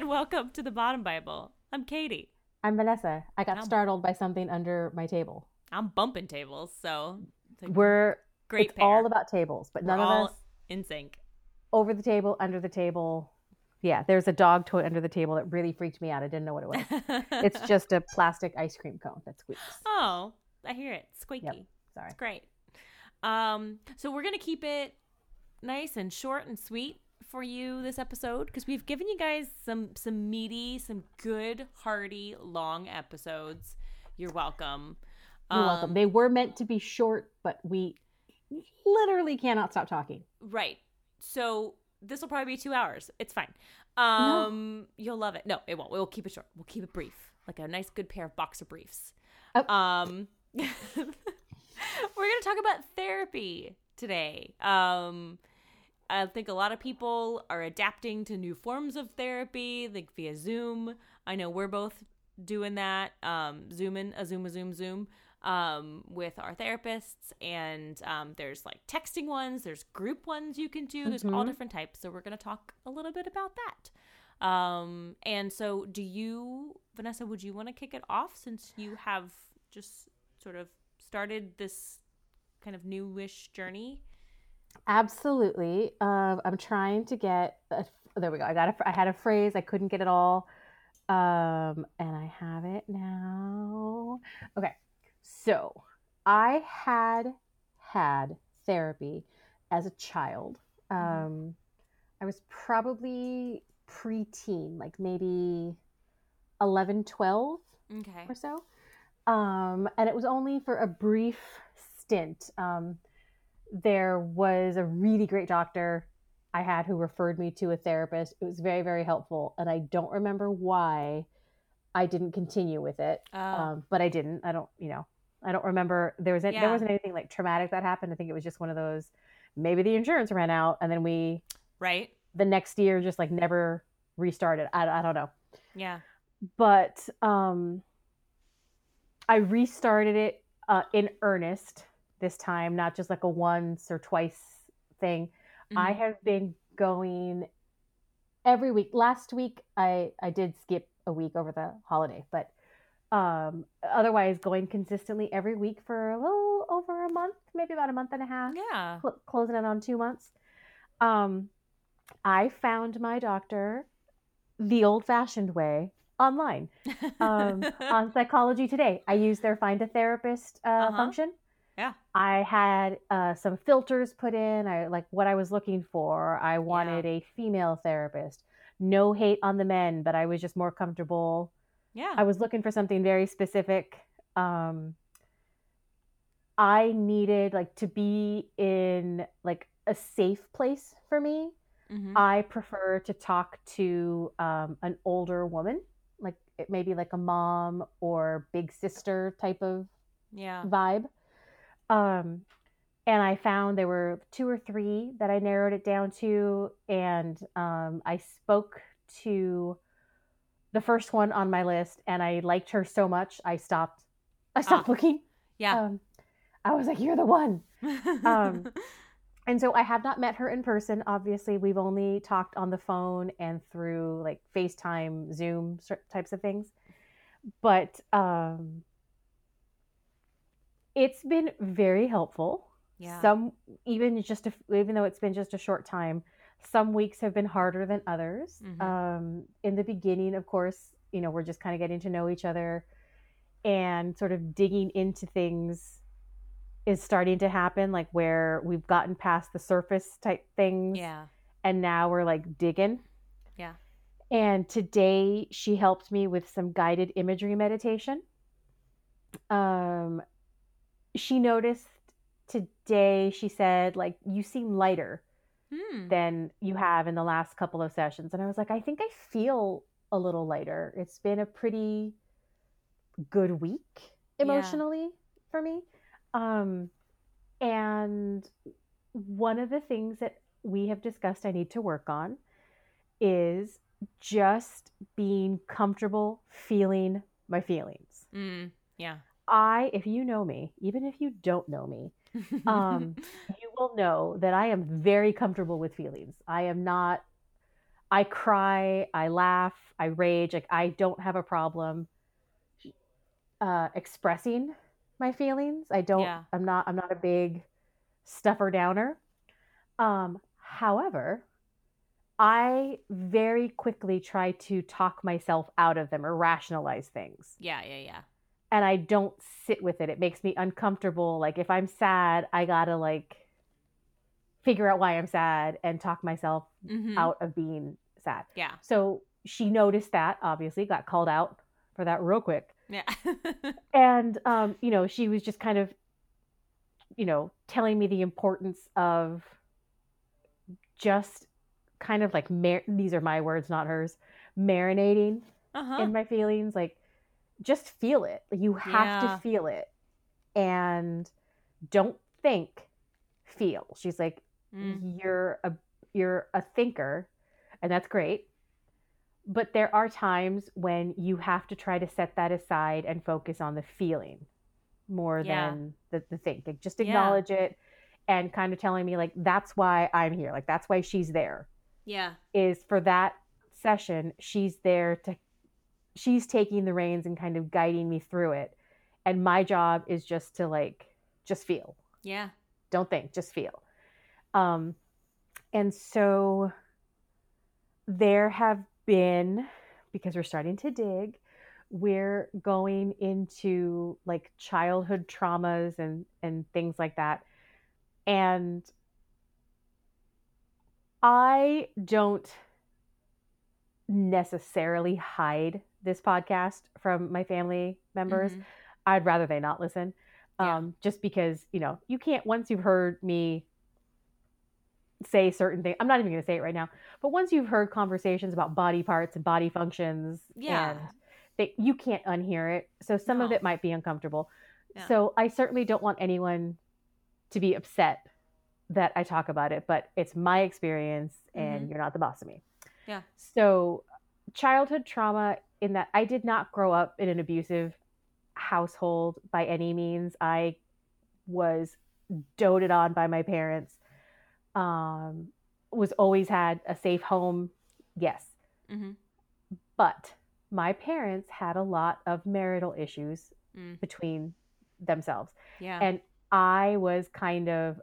and welcome to the Bottom Bible. I'm Katy. I'm Vanessa. I got startled by something under my table. I'm bumping tables, so We're great it's pair. all about tables, but We're none all of us in sync. over the table, under the table. Yeah, there's a dog toy under the table that really freaked me out. I didn't know what it was. it's just a plastic ice cream cone that squeaks. Oh, I hear it. Squeaky. Sorry. It's great. Um, so we're gonna keep it nice and short and sweet for you this episode because we've given you guys some some meaty, some good, hearty, long episodes. You're welcome. You're welcome. Um, They were meant to be short, but we literally cannot stop talking. Right. So this will probably be two hours. It's fine. Um, you'll love it. No, it won't. We'll keep it short. We'll keep it brief, like a nice, good pair of boxer briefs. Oh. Um, we're gonna talk about therapy today. Um, I think a lot of people are adapting to new forms of therapy, like via Zoom. I know we're both doing that. Um, zooming, a Zoom, a Zoom, Zoom um, with our therapists. And um, there's like texting ones, there's group ones you can do. There's all Mhm. different types. So we're going to talk a little bit about that. Um, and so, do you, Vanessa, would you want to kick it off since you have just sort of started this kind of newish journey? Absolutely. Um, I'm trying to get. A, there we go. I got. A, I had a phrase. I couldn't get it all, um, and I have it now. Okay. So I had had therapy as a child. Um, I was probably preteen, like maybe 11, 12 Okay. or so. Um, and it was only for a brief stint. Um, there was a really great doctor I had who referred me to a therapist. It was very, very helpful. And I don't remember why I didn't continue with it. Oh. Um, but I didn't. I don't, you know, I don't remember there was a, Yeah. there wasn't anything like traumatic that happened. I think it was just one of those maybe the insurance ran out and then we right. the next year just like never restarted. I, I don't know Yeah. but um i restarted it uh, in earnest this time not just like a once or twice thing i Mhm. have been going every week last week i i did skip a week over the holiday but um otherwise going consistently every week for a little over a month maybe about a month and a half Yeah. cl- closing in on two months. Um, I found my doctor the old fashioned way online um, on Psychology Today. I used their Find a Therapist uh, Uh-huh. function. Yeah. I had uh, some filters put in, I like what I was looking for. I wanted a female therapist. No hate on the men, but I was just more comfortable yeah. I was looking for something very specific. Um, I needed like to be in like a safe place for me. Mhm. I prefer to talk to um, an older woman, like it maybe like a mom or big sister type of yeah. vibe. Um, and I found there were two or three that I narrowed it down to, and um, I spoke to the first one on my list, and I liked her so much, I stopped. I stopped Ah, looking. Yeah. Um, I was like, "You're the one." um, And so I have not met her in person. Obviously, we've only talked on the phone and through like FaceTime, Zoom types of things. But um, it's been very helpful. yeah. Some even just a, even though it's been just a short time, some weeks have been harder than others. Mhm. Um, in the beginning, of course, you know we're just kind of getting to know each other, and sort of digging into things is starting to happen. Like where we've gotten past the surface type things, yeah. and now we're like digging. Yeah. And today she helped me with some guided imagery meditation. Um, she noticed today, she said, like, you seem lighter Hmm. than you have in the last couple of sessions. And I was like, I think I feel a little lighter. It's been a pretty good week Yeah. emotionally for me. Um, and one of the things that we have discussed I need to work on is just being comfortable feeling my feelings. Mm, yeah. I, if you know me, even if you don't know me, um, you will know that I am very comfortable with feelings. I am not, I cry, I laugh, I rage. Like, I don't have a problem uh, expressing my feelings. I don't, Yeah. I'm not, I'm not a big stuffer downer. Um, however, I very quickly try to talk myself out of them or rationalize things yeah, yeah, yeah. And I don't sit with it. It makes me uncomfortable. Like if I'm sad, I gotta like figure out why I'm sad and talk myself Mhm. out of being sad. Yeah. So she noticed that, obviously, got called out for that real quick. Yeah. And um, you know, she was just kind of, you know, telling me the importance of just kind of like mar- these are my words, not hers, marinating uh-huh. in my feelings like just feel it you have Yeah. to feel it and don't think feel she's like Mm. you're a you're a thinker and that's great but there are times when you have to try to set that aside and focus on the feeling more Yeah. than the, the thinking just Yeah. acknowledge it and kind of telling me like that's why i'm here like that's why she's there Yeah. is for that session she's there to she's taking the reins and kind of guiding me through it. And my job is just to like just feel. Yeah. don't think just feel. Um and so there have been because we're starting to dig we're going into like childhood traumas and and things like that. And i don't necessarily hide this podcast from my family members Mhm. I'd rather they not listen. Yeah. Um, just because, you know, you can't once you've heard me say certain things, I'm not even gonna say it right now, but once you've heard conversations about body parts and body functions Yeah. and they, you can't unhear it. So some of it might be uncomfortable. Yeah. So I certainly don't want anyone to be upset that I talk about it, but it's my experience and Mhm. you're not the boss of me. Yeah. So childhood trauma in that I did not grow up in an abusive household by any means. I was doted on by my parents. Um, was always had a safe home. Yes. Mm-hmm. But my parents had a lot of marital issues Mm. between themselves. Yeah. And I was kind of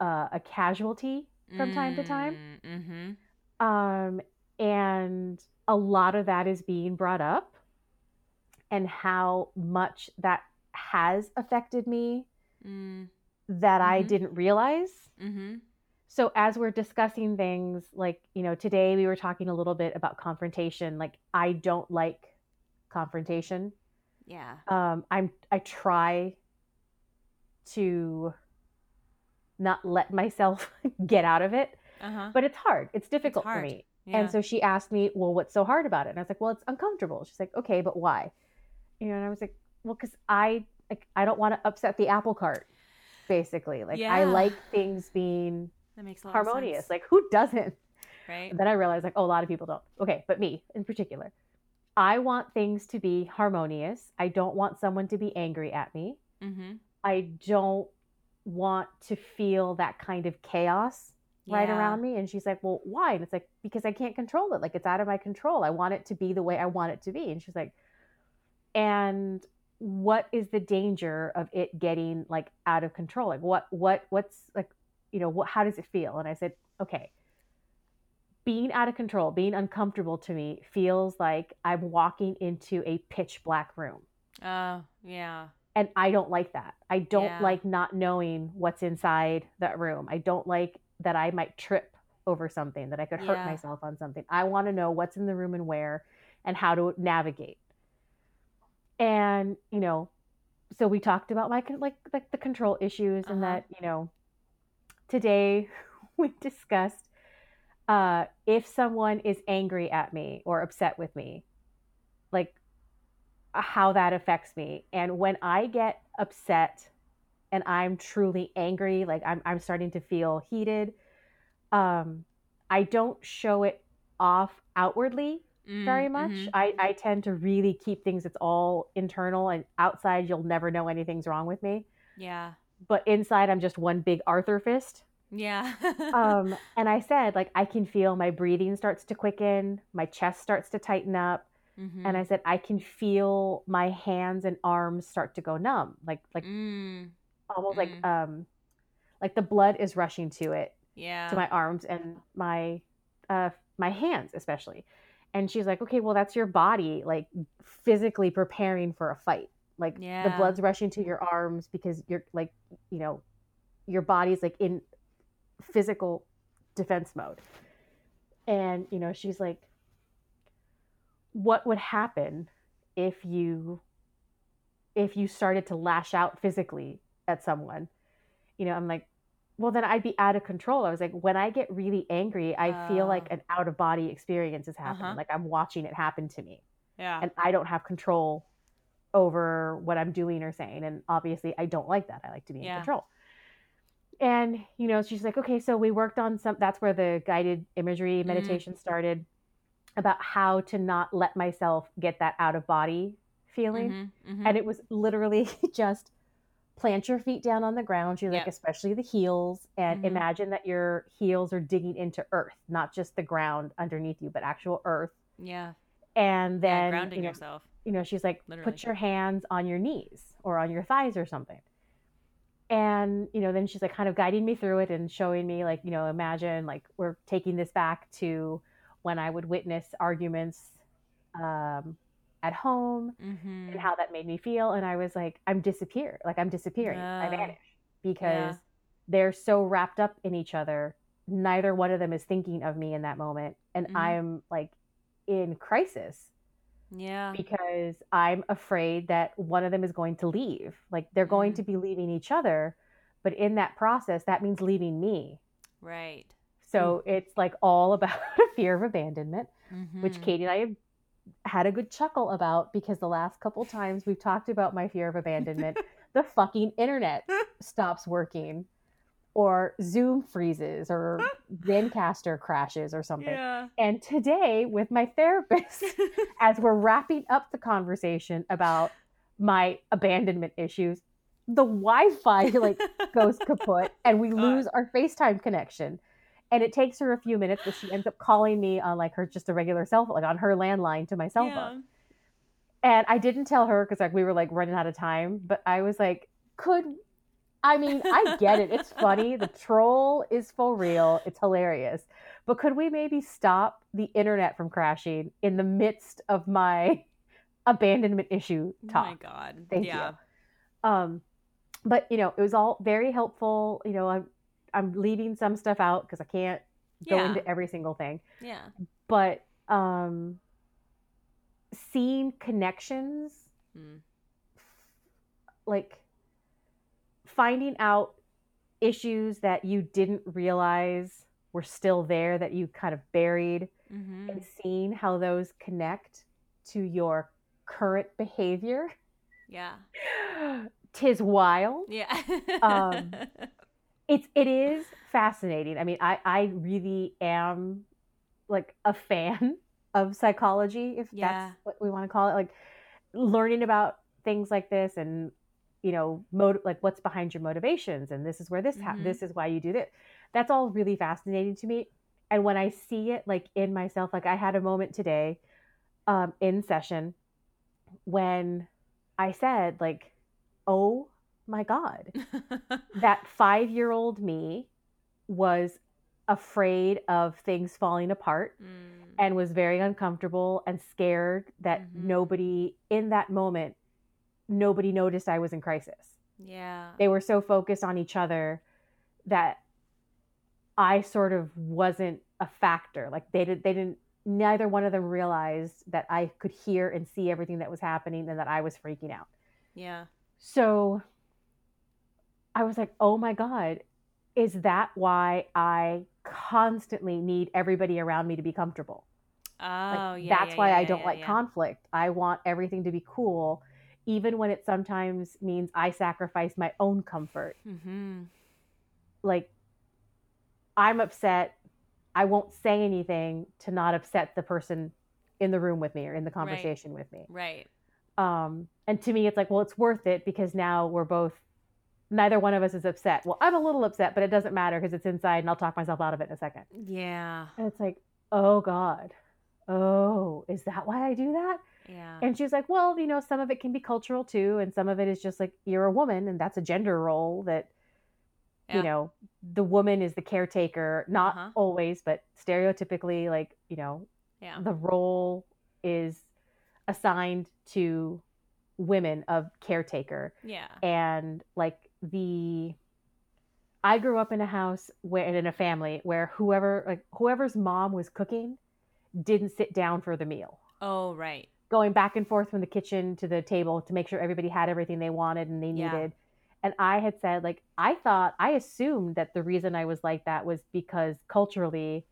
uh, a casualty from time to time. Mm-hmm. Um, and a lot of that is being brought up and how much that has affected me Mm. that I Mhm. didn't realize. Mm-hmm. So as we're discussing things like, you know, today we were talking a little bit about confrontation. Like I don't like confrontation. Yeah. Um I'm I try to not let myself get out of it, Uh-huh. but it's hard. It's difficult for hard. me. Yeah. And so she asked me, "Well, what's so hard about it?" And I was like, "Well, it's uncomfortable." She's like, "Okay, but why?" You know, and I was like, "Well, because I like I don't want to upset the apple cart." Basically, like I like things being that makes harmonious. Like who doesn't? right? Then I realized, like, oh, a lot of people don't. Okay, but me in particular, I want things to be harmonious. I don't want someone to be angry at me. Mm-hmm. I don't want to feel that kind of chaos right around me. And she's like, Well, why? And it's like, Because I can't control it. Like, it's out of my control. I want it to be the way I want it to be. And she's like, And what is the danger of it getting like out of control? Like, what, what, what's like, you know, what, how does it feel? And I said, Okay, being out of control, being uncomfortable to me feels like I'm walking into a pitch black room Oh, yeah. and I don't like that. I don't Yeah. like not knowing what's inside that room. I don't like that I might trip over something, that I could hurt Yeah. myself on something. I want to know what's in the room and where and how to navigate. And, you know, so we talked about my like like the control issues and Uh-huh. that, you know, today we discussed uh if someone is angry at me or upset with me, like how that affects me. And when I get upset and I'm truly angry, like I'm I'm starting to feel heated, um, I don't show it off outwardly very Mm, much. mhm. I, I tend to really keep things it's all internal and outside you'll never know anything's wrong with me. Yeah. But inside I'm just one big Arthur fist. Yeah. Um and I said like I can feel my breathing starts to quicken, my chest starts to tighten up, Mhm. and I said I can feel my hands and arms start to go numb. Like like Mm, almost like um like the blood is rushing to it yeah. to my arms and my uh my hands especially. And she's like okay well that's your body like physically preparing for a fight. Like the blood's rushing to your arms because you're like you know your body's like in physical defense mode. And you know she's like what would happen if you if you started to lash out physically at someone you know i'm like well then i'd be out of control i was like when i get really angry i feel like Oh. an out of body experience is happening Uh-huh. like i'm watching it happen to me yeah. and i don't have control over what i'm doing or saying and obviously i don't like that i like to be in control and you know she's like okay so we worked on some that's where the guided imagery Mhm. meditation started about how to not let myself get that out of body feeling Mhm, mhm. and it was literally just plant your feet down on the ground she's like Yeah. especially the heels and Mhm. imagine that your heels are digging into earth not just the ground underneath you but actual earth yeah. and yeah. then Grounding you know, yourself. you know she's like Literally. put your hands on your knees or on your thighs or something and you know then she's like kind of guiding me through it and showing me like you know imagine like we're taking this back to when i would witness arguments um, at home Mm-hmm. and how that made me feel and i was like i'm disappear like i'm disappearing i vanish because Yeah. they're so wrapped up in each other neither one of them is thinking of me in that moment and Mhm. i'm like in crisis Yeah. because I'm afraid that one of them is going to leave. Like they're going Mhm. to be leaving each other, but in that process, that means leaving me. Right. So it's like all about a fear of abandonment, which Mhm. Katy and I have had a good chuckle about because the last couple times we've talked about my fear of abandonment, the fucking internet stops working or Zoom freezes or Zencastr crashes or something. Yeah. And today, with my therapist, as we're wrapping up the conversation about my abandonment issues, the Wi-Fi like goes kaput, and we God. lose our FaceTime connection. And it takes her a few minutes, but she ends up calling me on like her just a regular cell phone, like on her landline to my cell yeah. phone. And I didn't tell her because like we were like running out of time, but I was like, could I mean, I get it. It's funny. The troll is for real. It's hilarious. But could we maybe stop the internet from crashing in the midst of my abandonment issue Oh my? God. Thank yeah. you. Um, but you know, it was all very helpful. You know, I'm I'm leaving some stuff out because I can't go Yeah. into every single thing. Yeah. But um, seeing connections Mm. like finding out issues that you didn't realize were still there that you kind of buried Mm-hmm. and seeing how those connect to your current behavior Yeah. tis wild Yeah. Um, it's it is fascinating i mean i i really am like a fan of psychology if Yeah. that's what we want to call it like learning about things like this and you know like what's behind your motivations and this is where this ha- Mhm. this is why you do this that's all really fascinating to me and when i see it like in myself like i had a moment today um in session when i said like oh my god that five year old me was afraid of things falling apart Mm. and was very uncomfortable and scared that Mhm. nobody in that moment nobody noticed i was in crisis yeah. they were so focused on each other that i sort of wasn't a factor like they did they didn't neither one of them realized that i could hear and see everything that was happening and that i was freaking out Yeah. so I was like, oh my God, is that why I constantly need everybody around me to be comfortable? Oh, Like, yeah. that's yeah, why yeah, I don't yeah, like conflict. I want everything to be cool, even when it sometimes means I sacrifice my own comfort. Mm-hmm. Like, I'm upset. I won't say anything to not upset the person in the room with me or in the conversation with me. Right. Um, and to me, it's like, well, it's worth it because now we're both, neither one of us is upset. Well, I'm a little upset, but it doesn't matter because it's inside and I'll talk myself out of it in a second. Yeah. And it's like, oh God, oh, is that why I do that? Yeah. And she's like, well, you know, some of it can be cultural too. And some of it is just like, you're a woman and that's a gender role that, Yeah. you know, the woman is the caretaker, not Uh-huh. always, but stereotypically, like, you know, yeah. the role is assigned to women of caretaker Yeah. and like the i grew up in a house where and in a family where whoever like whoever's mom was cooking didn't sit down for the meal Oh, right. going back and forth from the kitchen to the table to make sure everybody had everything they wanted and they Yeah. needed and i had said like i thought i assumed that the reason i was like that was because culturally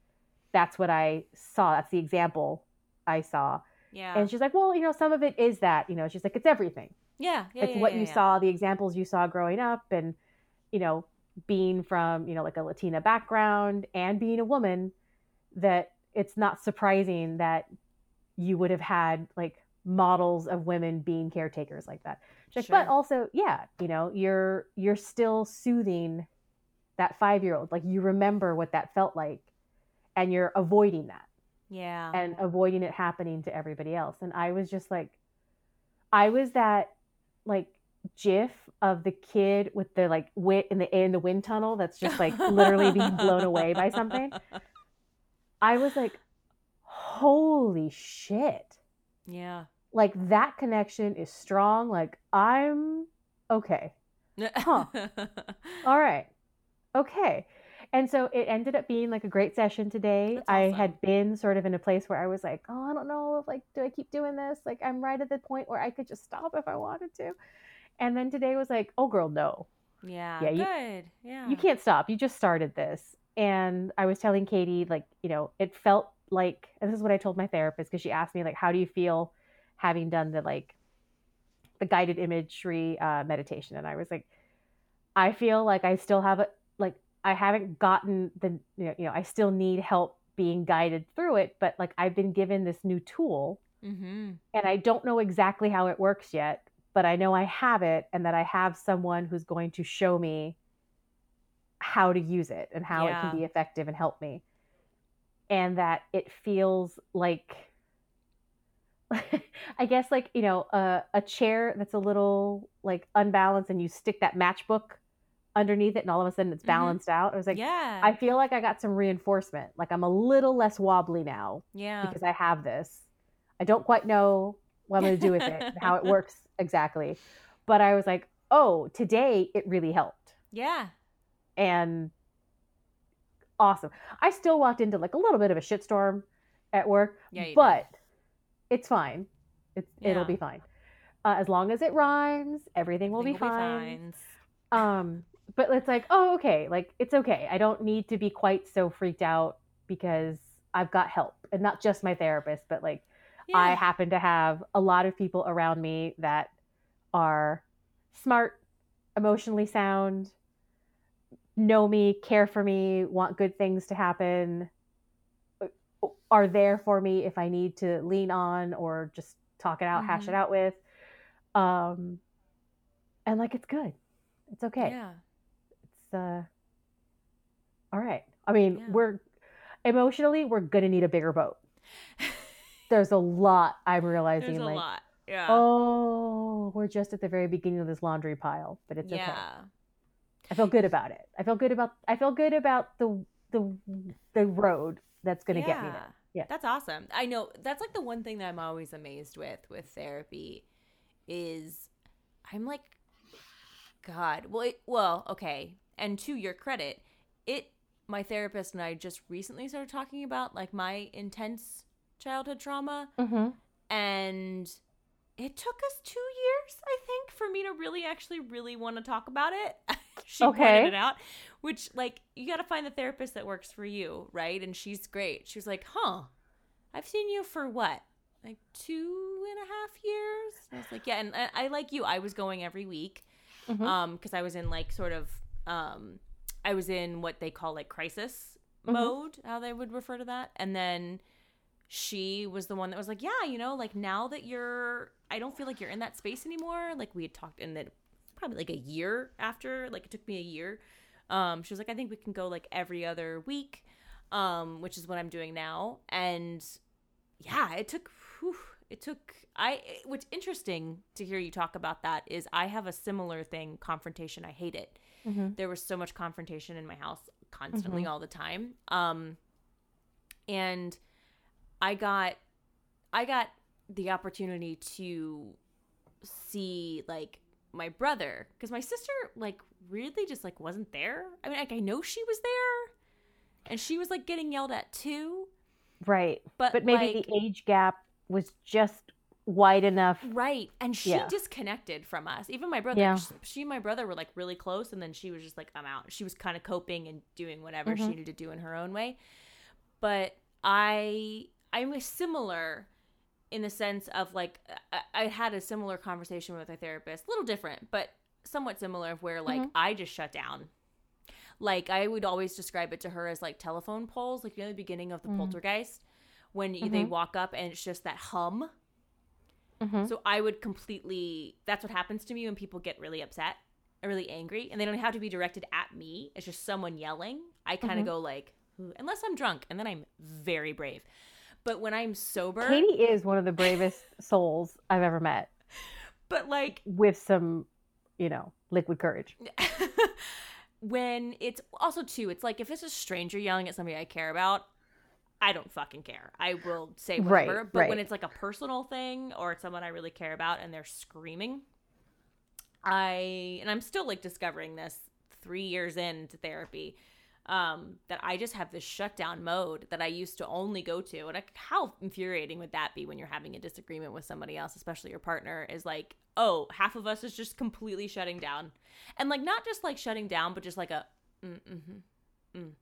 that's what i saw that's the example i saw Yeah. and she's like, well, you know, some of it is that, you know, she's like, it's everything. Yeah. Yeah. it's yeah, what yeah, you saw, the examples you saw growing up, and, you know, being from, you know, like a Latina background and being a woman, that it's not surprising that you would have had like models of women being caretakers like that. Like, but also, yeah, you know, you're you're still soothing that five year old. Like you remember what that felt like and you're avoiding that Yeah. and avoiding it happening to everybody else. And I was just like, I was that like gif of the kid with the like wit in the in the wind tunnel that's just like literally being blown away by something. I was like, holy shit. Yeah. Like that connection is strong. Like I'm okay. Huh. All right. Okay. And so it ended up being like a great session today. That's I had been sort of in a place where I was like, oh, I don't know like, do I keep doing this? Like, I'm right at the point where I could just stop if I wanted to. And then today was like, oh, girl, no, Yeah. Yeah, you- Good. Yeah. you can't stop. You just started this. And I was telling Katy, like, you know, it felt like, and this is what I told my therapist because she asked me, like, how do you feel having done the like the guided imagery uh, meditation? And I was like, I feel like I still have a I haven't gotten the you know, you know I still need help being guided through it, but like I've been given this new tool Mm-hmm. and I don't know exactly how it works yet, but I know I have it and that I have someone who's going to show me how to use it and how it can be effective and help me. And that it feels like I guess like, you know, a a chair that's a little like unbalanced and you stick that matchbook underneath it and all of a sudden it's Mhm. balanced out. I was like yeah. I feel like I got some reinforcement. Like I'm a little less wobbly now yeah. because I have this. I don't quite know what I'm going to do with it, and how it works exactly. But I was like, oh, today it really helped. yeah. And awesome. I still walked into like a little bit of a shitstorm at work, Yeah. you did. but it's fine. It's, It'll be fine. Uh, as long as it rhymes, everything will, Everything be, fine. fine. Um, but it's like, oh, okay, like it's okay. I don't need to be quite so freaked out because I've got help, and not just my therapist, but like I happen to have a lot of people around me that are smart, emotionally sound, know me, care for me, want good things to happen, uh, are there for me if I need to lean on or just talk it out, hash Mhm. it out with. Um, and like it's good. It's okay. Yeah. Uh all right. I mean, Yeah. we're emotionally we're gonna need a bigger boat. There's a lot I'm realizing There's a like lot. Yeah. oh, we're just at the very beginning of this laundry pile, but it's okay. yeah. I feel good about it. I feel good about I feel good about the the the road that's gonna get me there. Yeah. That's awesome. I know that's like the one thing that I'm always amazed with with therapy is I'm like god. Well, it, well, okay. And to your credit, it my therapist and I just recently started talking about like my intense childhood trauma Mm-hmm. and it took us 2 years, I think, for me to really actually really want to talk about it. she Okay. pointed it out, which like you got to find the therapist that works for you, right? And she's great. She was like, "Huh. I've seen you for what? Like two and a half years? I was like, Yeah, and I, I like you. I was going every week. Mhm. Um, because I was in like sort of um I was in what they call like crisis Mhm. mode, how they would refer to that. And then she was the one that was like, Yeah, you know, like now that you're I don't feel like you're in that space anymore. Like we had talked and then probably like a year after, like it took me a year. Um, she was like, I think we can go like every other week, um, which is what I'm doing now. And yeah, it took, whew, it took, I, what's interesting to hear you talk about that is I have a similar thing, confrontation. I hate it. Mhm. There was so much confrontation in my house constantly all the time. Um, and I got, I got the opportunity to see like my brother because my sister like really just like wasn't there. I mean, like I know she was there, and she was like getting yelled at too. Right. But But maybe like, the age gap was just wide enough. right, and she Yeah. disconnected from us. Even my brother, Yeah. sh- she and my brother were like really close, and then she was just like, "I'm out." She was kind of coping and doing whatever she Mhm. needed to do in her own way. But I, I'm similar in the sense of like I, I had a similar conversation with a therapist, a little different, but somewhat similar, of where like Mhm. I just shut down. Like I would always describe it to her as like telephone poles, like you know the beginning of the Mm. poltergeist when they Mhm. walk up and it's just that hum. Mhm. So I would completely. That's what happens to me when people get really upset or really angry, and they don't have to be directed at me. It's just someone yelling. I kind of Mhm. go like, unless I'm drunk, and then I'm very brave. But when I'm sober, Katy is one of the bravest souls I've ever met but like with some, you know, liquid courage. when it's also too, it's like if it's a stranger yelling at somebody I care about, I don't fucking care. I will say Right, whatever. but when it's like a personal thing or it's someone I really care about and they're screaming, I and I'm still like discovering this three years into therapy. Um, that I just have this shutdown mode that I used to only go to. And like, how infuriating would that be when you're having a disagreement with somebody else, especially your partner, is like, oh, half of us is just completely shutting down. And like, not just like shutting down, but just like a, mm, mm-hmm, mm,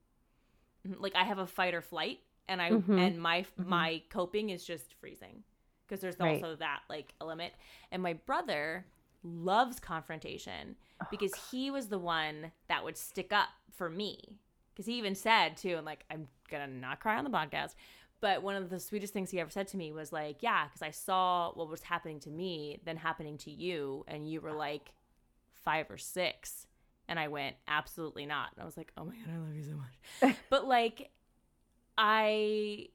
like I have a fight or flight, and I, Mhm. and my, Mhm. my coping is just freezing because there's Right. also that like element. And my brother loves confrontation because he was the one that would stick up for me. Because he even said too, and like I'm gonna not cry on the podcast, but one of the sweetest things he ever said to me was like, "Yeah, because I saw what was happening to me, then happening to you, and you were like five or six. and I went, "Absolutely not." And I was like, "Oh my god, I love you so much," but like, I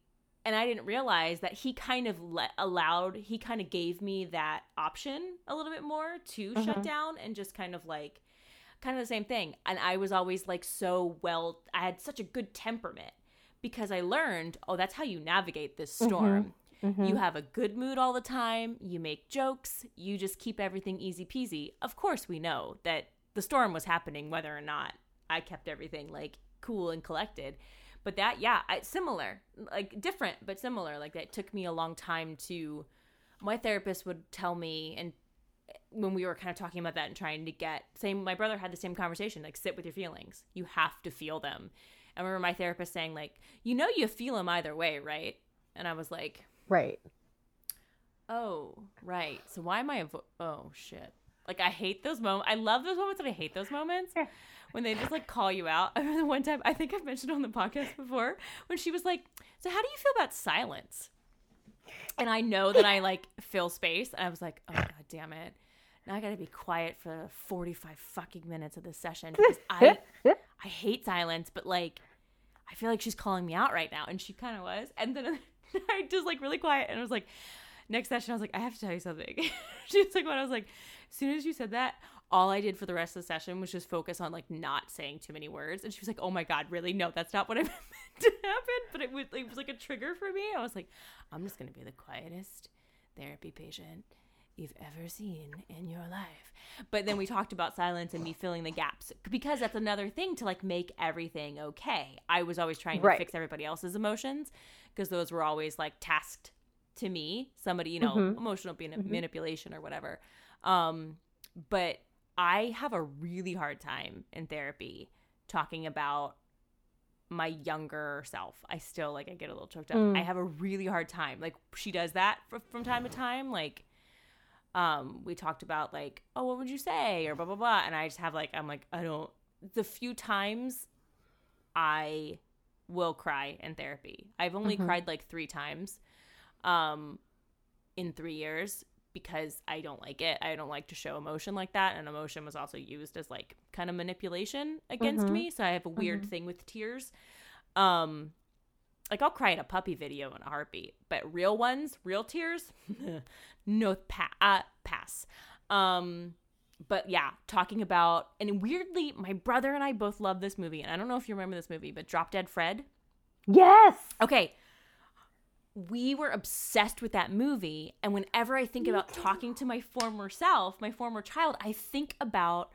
and I didn't realize that he kind of let allowed he kind of gave me that option a little bit more to shut Mhm. down and just kind of like kind of the same thing. And I was always like so well I had such a good temperament because I learned oh that's how you navigate this storm. Mhm. you have a good mood all the time. You make jokes. You just keep everything easy peasy. Of course we know that the storm was happening whether or not I kept everything like cool and collected but that yeah I, similar like different but similar like that took me a long time to my therapist would tell me and eh, when we were kind of talking about that and trying to get same my brother had the same conversation like sit with your feelings. You have to feel them. I remember my therapist saying like you know you feel them either way right? And i was like right. oh right. So why am i avo- oh shit. Like i hate those moments i love those moments and i hate those moments. Yeah. When they just like call you out. I remember one time i think i've mentioned on the podcast before when she was like so how do you feel about silence? And i know that i like fill space. And i was like oh god damn it. Now i gotta be quiet for 45 fucking minutes of this session because i i hate silence but like i feel like she's calling me out right now. And she kind of was. And then i just like really quiet and i was like next session i was like i have to tell you something. She was like what i was like as soon as you said that all i did for the rest of the session was just focus on like not saying too many words and she was like oh my god really no that's not what i meant to happen but it was, it was like a trigger for me i was like i'm just gonna be the quietest therapy patient you've ever seen in your life. But then we talked about silence and me filling the gaps because that's another thing to like make everything okay. I was always trying to Right. fix everybody else's emotions because those were always like tasked to me, somebody, you know, Mhm. emotional being Mhm. manipulation or whatever. Um but I have a really hard time in therapy talking about my younger self. I still like I get a little choked up. Mm. I have a really hard time. Like she does that fr- from time to time. Like um we talked about like oh what would you say or blah blah blah and I just have like I'm like I don't the few times I will cry in therapy. I've only Mhm. cried like 3 times um in 3 years because I don't like it. I don't like to show emotion like that and emotion was also used as like kind of manipulation against Mhm. me, so I have a weird Mhm. thing with tears. Um like I'll cry at a puppy video in a heartbeat, but real ones, real tears, no pa- uh, pass. Um, but yeah, talking about and weirdly, my brother and I both love this movie, and I don't know if you remember this movie, but Drop Dead Fred. Yes. Okay, we were obsessed with that movie, and whenever I think about talking to my former self, my former child, I think about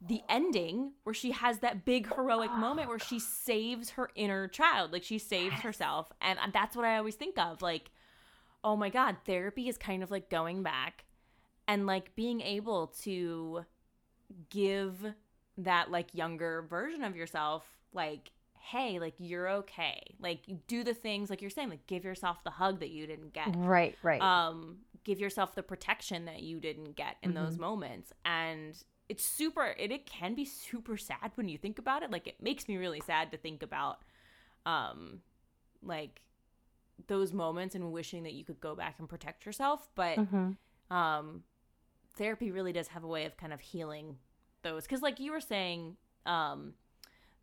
the ending where she has that big heroic moment where she saves her inner child like she saves herself and that's what i always think of like oh my god therapy is kind of like going back and like being able to give that like younger version of yourself like hey like you're okay like you do the things like you're saying like give yourself the hug that you didn't get Right. Right. um give yourself the protection that you didn't get in those moments and it's super it, it can be super sad when you think about it like it makes me really sad to think about um like those moments and wishing that you could go back and protect yourself but Mhm. um therapy really does have a way of kind of healing those because like you were saying um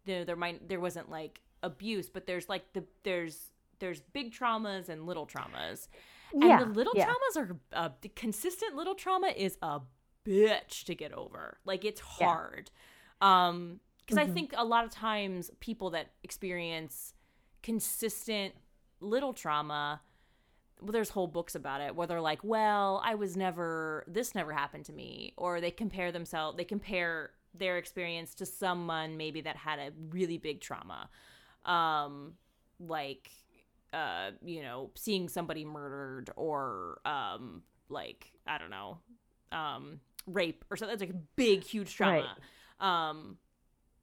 there there might there wasn't like abuse but there's like the there's there's big traumas and little traumas Yeah, and the little yeah. traumas are uh, the consistent little trauma is a bitch to get over like it's Yeah. hard um because i Mhm. think a lot of times people that experience consistent little trauma well, there's whole books about it where they're like, well, I was never, this never happened to me. Or they compare themselves, they compare their experience to someone maybe that had a really big trauma. Um, like, uh, you know, seeing somebody murdered or, um, like, I don't know, um, rape or something. that's like a big, huge trauma. Um,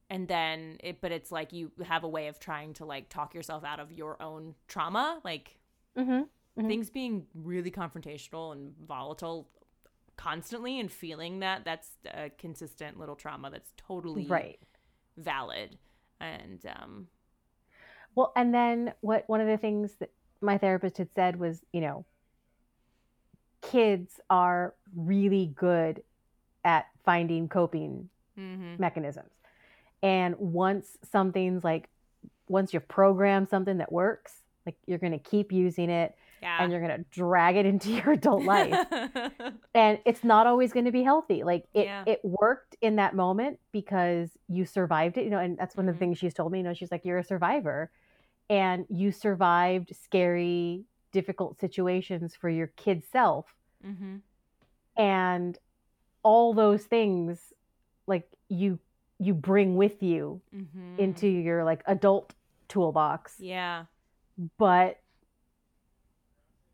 and then it, but it's like you have a way of trying to like talk yourself out of your own trauma. Like, Mhm. Mhm. things being really confrontational and volatile constantly and feeling that that's a consistent little trauma that's totally Right. valid and um Well, and then what one of the things that my therapist had said was, you know, kids are really good at finding coping mhm. mechanisms. And once something's like once you've programmed something that works, like you're going to keep using it yeah. and you're going to drag it into your adult life. and it's not always going to be healthy. Like it, Yeah. it worked in that moment because you survived it you know and that's one of the things she's told me you know she's like you're a survivor. And you survived scary difficult situations for your kid self. Mm-hmm. and all those things like you you bring with you hmm into your like adult toolbox. Yeah. But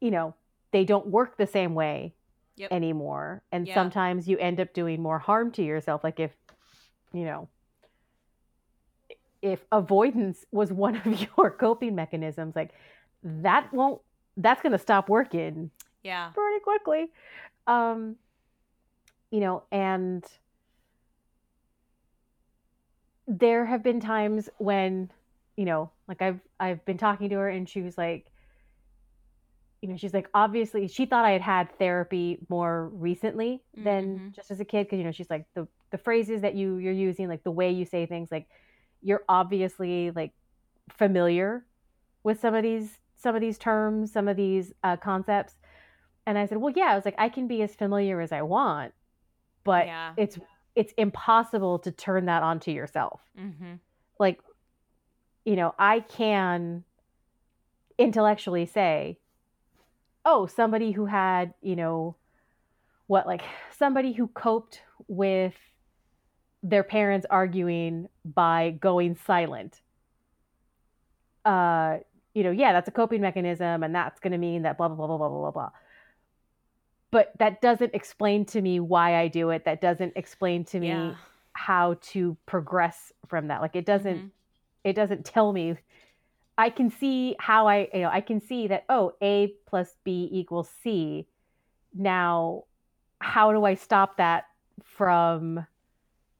you know they don't work the same way Yep. anymore and Yeah. sometimes you end up doing more harm to yourself like if you know if avoidance was one of your coping mechanisms like that won't that's going to stop working yeah pretty quickly um you know and there have been times when you know like i've i've been talking to her and she was like you know she's like obviously she thought i had had therapy more recently than Mhm. just as a kid because you know she's like the the phrases that you you're using like the way you say things like you're obviously like familiar with some of these some of these terms some of these uh, concepts. And i said well yeah i was like i can be as familiar as i want but yeah. it's it's impossible to turn that onto yourself. Hmm like you know i can intellectually say oh somebody who had you know what like somebody who coped with their parents arguing by going silent. Uh you know yeah that's a coping mechanism and that's going to mean that blah blah blah blah blah blah blah but that doesn't explain to me why i do it. That doesn't explain to me yeah. how to progress from that. Like it doesn't Mhm. it doesn't tell me i can see how i you know i can see that oh a plus b equals c now how do i stop that from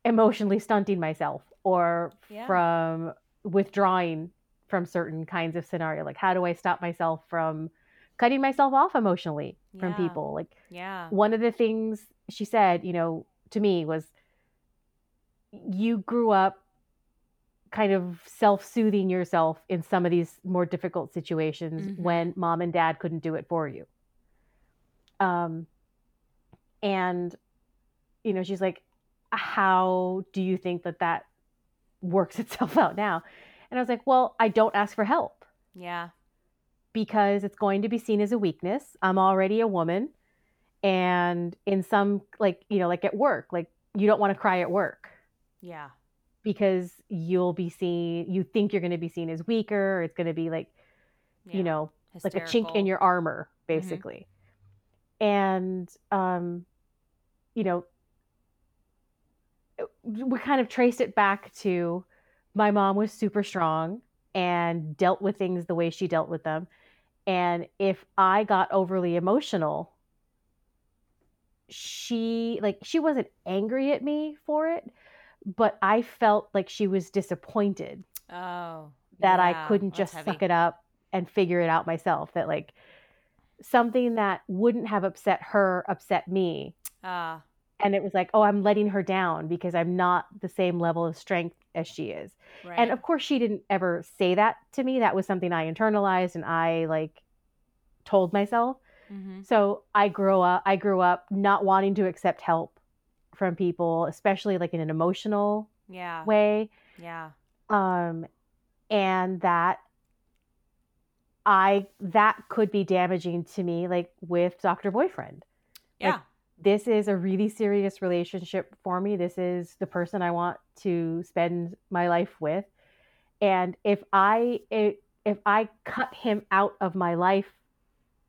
emotionally stunting myself or Yeah. from withdrawing from certain kinds of scenario like how do i stop myself from cutting myself off emotionally from people like Yeah. one of the things she said, you know, to me was you grew up kind of self-soothing yourself in some of these more difficult situations Mhm. when mom and dad couldn't do it for you. Um and you know, she's like how do you think that that works itself out now? And I was like, well, I don't ask for help Yeah. because it's going to be seen as a weakness. I'm already a woman. And in some, like, you know, like at work, like, you don't want to cry at work Yeah. Because you'll be seen, you think you're going to be seen as weaker. Or it's going to be like, yeah. you know, like a chink in your armor, basically. And, um, you know, we kind of traced it back to my mom was super strong and dealt with things the way she dealt with them. And if I got overly emotional, she like she wasn't angry at me for it, but I felt like she was disappointed Oh. that I couldn't just suck heavy. it up and figure it out myself. That like something that wouldn't have upset her upset me. Ah. And it was like, oh, I'm letting her down because I'm not the same level of strength as she is. right. And of course, she didn't ever say that to me. That was something I internalized and I like told myself. Mhm. So I grew up. I grew up not wanting to accept help from people, especially like in an emotional Yeah. way. Yeah. um and that i that could be damaging to me like with dr boyfriend Yeah. Like, this is a really serious relationship for me this is the person i want to spend my life with and if i if, i cut him out of my life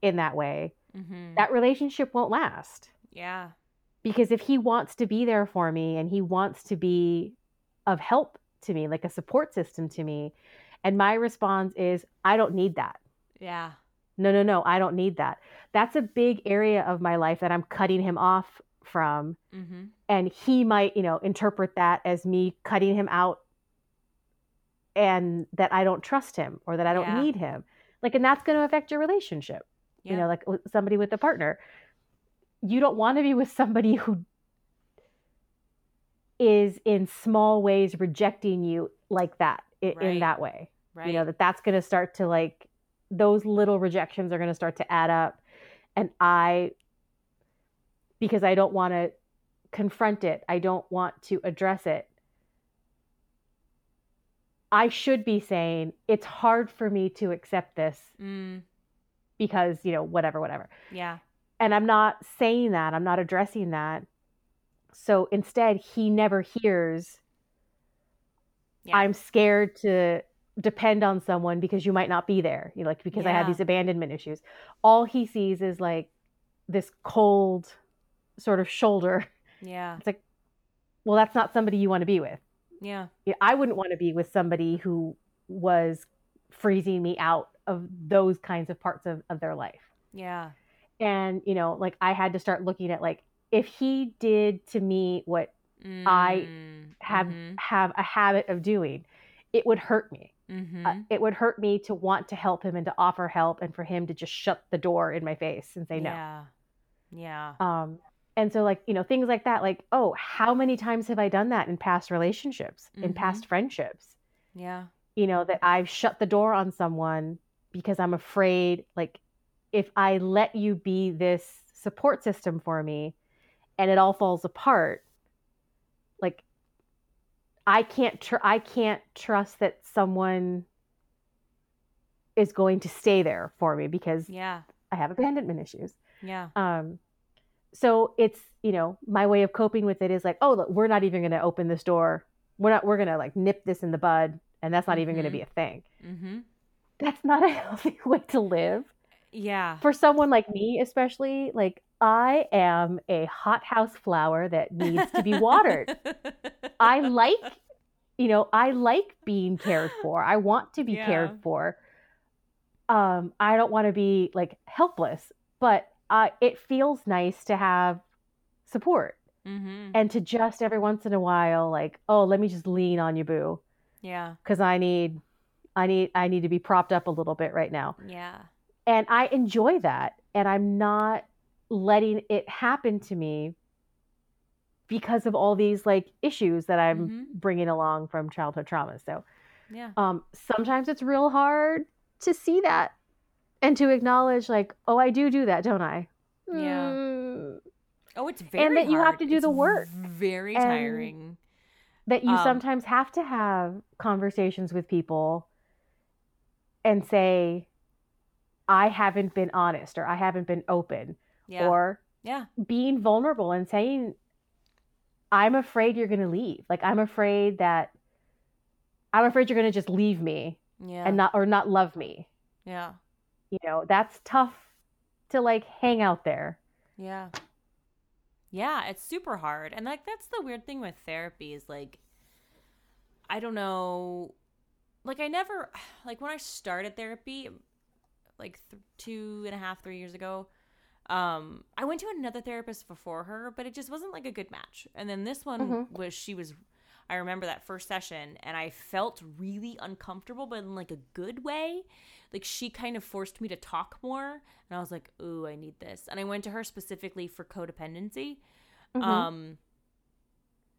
in that way mm-hmm. that relationship won't last yeah. Because if he wants to be there for me and he wants to be of help to me like a support system to me and my response is i don't need that Yeah. no no no i don't need that that's a big area of my life that i'm cutting him off from Mm-hmm. and he might you know interpret that as me cutting him out and that i don't trust him or that i don't Yeah. need him like and that's going to affect your relationship Yeah. you know like somebody with a partner you don't want to be with somebody who is in small ways rejecting you like that in Right. that way right. you know that that's going to start to like those little rejections are going to start to add up and i because i don't want to confront it i don't want to address it i should be saying it's hard for me to accept this Mm, because you know whatever whatever yeah. And i'm not saying that i'm not addressing that so instead he never hears Yeah. i'm scared to depend on someone because you might not be there you know like because i have these abandonment issues all he sees is like this cold sort of shoulder Yeah. it's like well that's not somebody you want to be with Yeah. Yeah, i wouldn't want to be with somebody who was freezing me out of those kinds of parts of, of their life Yeah. And you know like i had to start looking at like if he did to me what I Mm, have mhm, have a habit of doing it would hurt me mhm. Uh, it would hurt me to want to help him and to offer help and for him to just shut the door in my face and say no Yeah. Yeah. um and so like you know things like that like oh how many times have i done that in past relationships in Mhm. past friendships Yeah. you know that i've shut the door on someone because i'm afraid like if i let you be this support system for me and it all falls apart like i can't tr- i can't trust that someone is going to stay there for me because Yeah. i have abandonment issues Yeah. um so it's you know my way of coping with it is like oh look we're not even going to open this door we're not we're going to like nip this in the bud and that's not even going to be a thing Mm-hmm. that's not a healthy way to live Yeah. for someone like me especially like i am a hothouse flower that needs to be watered i like you know, I like being cared for. I want to be Yeah. cared for. Um, I don't want to be like helpless, but uh, it feels nice to have support Mm-hmm. and to just every once in a while, like, oh, let me just lean on you, boo, Yeah. because I need, I need, I need to be propped up a little bit right now Yeah. And I enjoy that. And I'm not letting it happen to me because of all these like issues that I'm Mhm. bringing along from childhood trauma. So Yeah. um, sometimes it's real hard to see that and to acknowledge, like, oh, I do do that, don't I? Yeah. Mm, Oh, it's very and that you have to do It's the work. Very tiring. that you Um, sometimes have to have conversations with people and say, I haven't been honest or I haven't been open Yeah. or yeah. being vulnerable and saying i'm afraid you're going to leave like i'm afraid that i'm afraid you're going to just leave me Yeah. and not or not love me yeah. you know that's tough to like hang out there Yeah. Yeah, it's super hard. And like that's the weird thing with therapy is like I don't know like I never like when I started therapy like th- two and a half, three years ago, um, I went to another therapist before her, but it just wasn't like a good match. And then this one Mhm. was she was I remember that first session and I felt really uncomfortable, but in like a good way. Like she kind of forced me to talk more. And I was like, ooh, I need this. And I went to her specifically for codependency. Mhm. Um,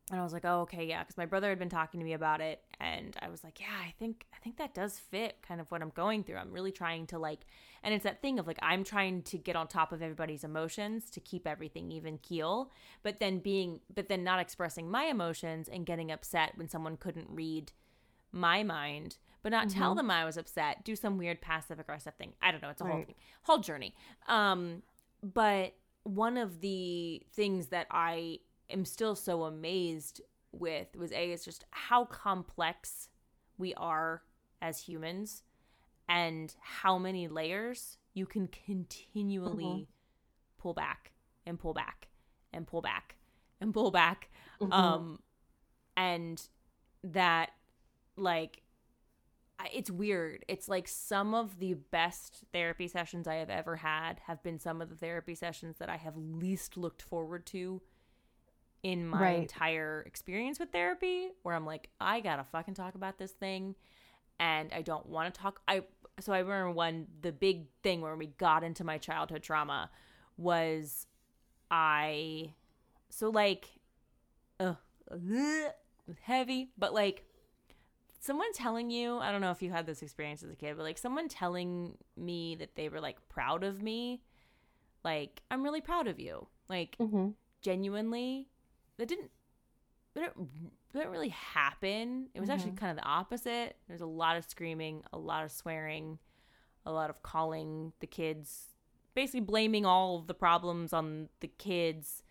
and I was like, oh, okay, yeah, because my brother had been talking to me about it, and I was like, yeah, I think I think that does fit kind of what I'm going through. I'm really trying to like, and it's that thing of like I'm trying to get on top of everybody's emotions to keep everything even keel, but then being, but then not expressing my emotions and getting upset when someone couldn't read my mind, but not tell Mhm. them I was upset. Do some weird passive aggressive thing. I don't know. It's a whole thing, whole journey. Um, but one of the things that I am still so amazed with was a is just how complex we are as humans and how many layers you can continually pull back and pull back and pull back and pull back. Mhm. um and that like it's weird. It's like some of the best therapy sessions i have ever had have been some of the therapy sessions that i have least looked forward to in my Right. entire experience with therapy where i'm like i gotta fucking talk about this thing and i don't want to talk i so i remember one the big thing where we got into my childhood trauma was i so like uh, heavy, but like someone telling you, I don't know if you had this experience as a kid, but like someone telling me that they were like proud of me, like I'm really proud of you, like Mhm. genuinely, that didn't, that didn't, really happen. It was actually kind of the opposite. There's a lot of screaming, a lot of swearing, a lot of calling the kids, basically blaming all of the problems on the kids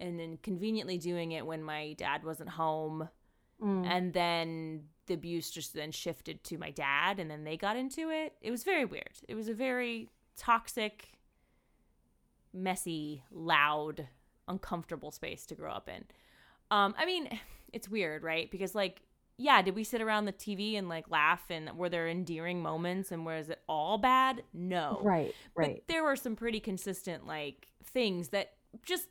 and then conveniently doing it when my dad wasn't home Mm. and then the abuse just then shifted to my dad and then they got into it it was very weird it was a very toxic messy loud uncomfortable space to grow up in um i mean it's weird right because like yeah did we sit around the tv and like laugh and were there endearing moments and was it all bad no right right but there were some pretty consistent like things that just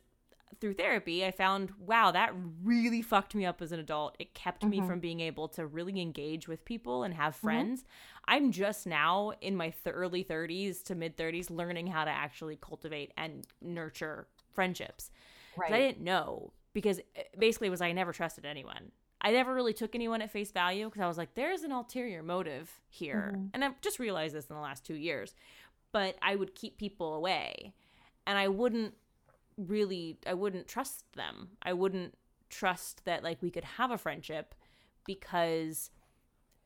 through therapy I found wow that really fucked me up as an adult. It kept me Mhm. from being able to really engage with people and have friends. I'm just now in my th- early 30s to mid 30s learning how to actually cultivate and nurture friendships. 'Cause I didn't know because uh, basically it was I never trusted anyone. I never really took anyone at face value because I was like, there's an ulterior motive here. Mhm. And I've just realized this in the last two years. But I would keep people away and I wouldn't really, I wouldn't trust them. I wouldn't trust that like we could have a friendship because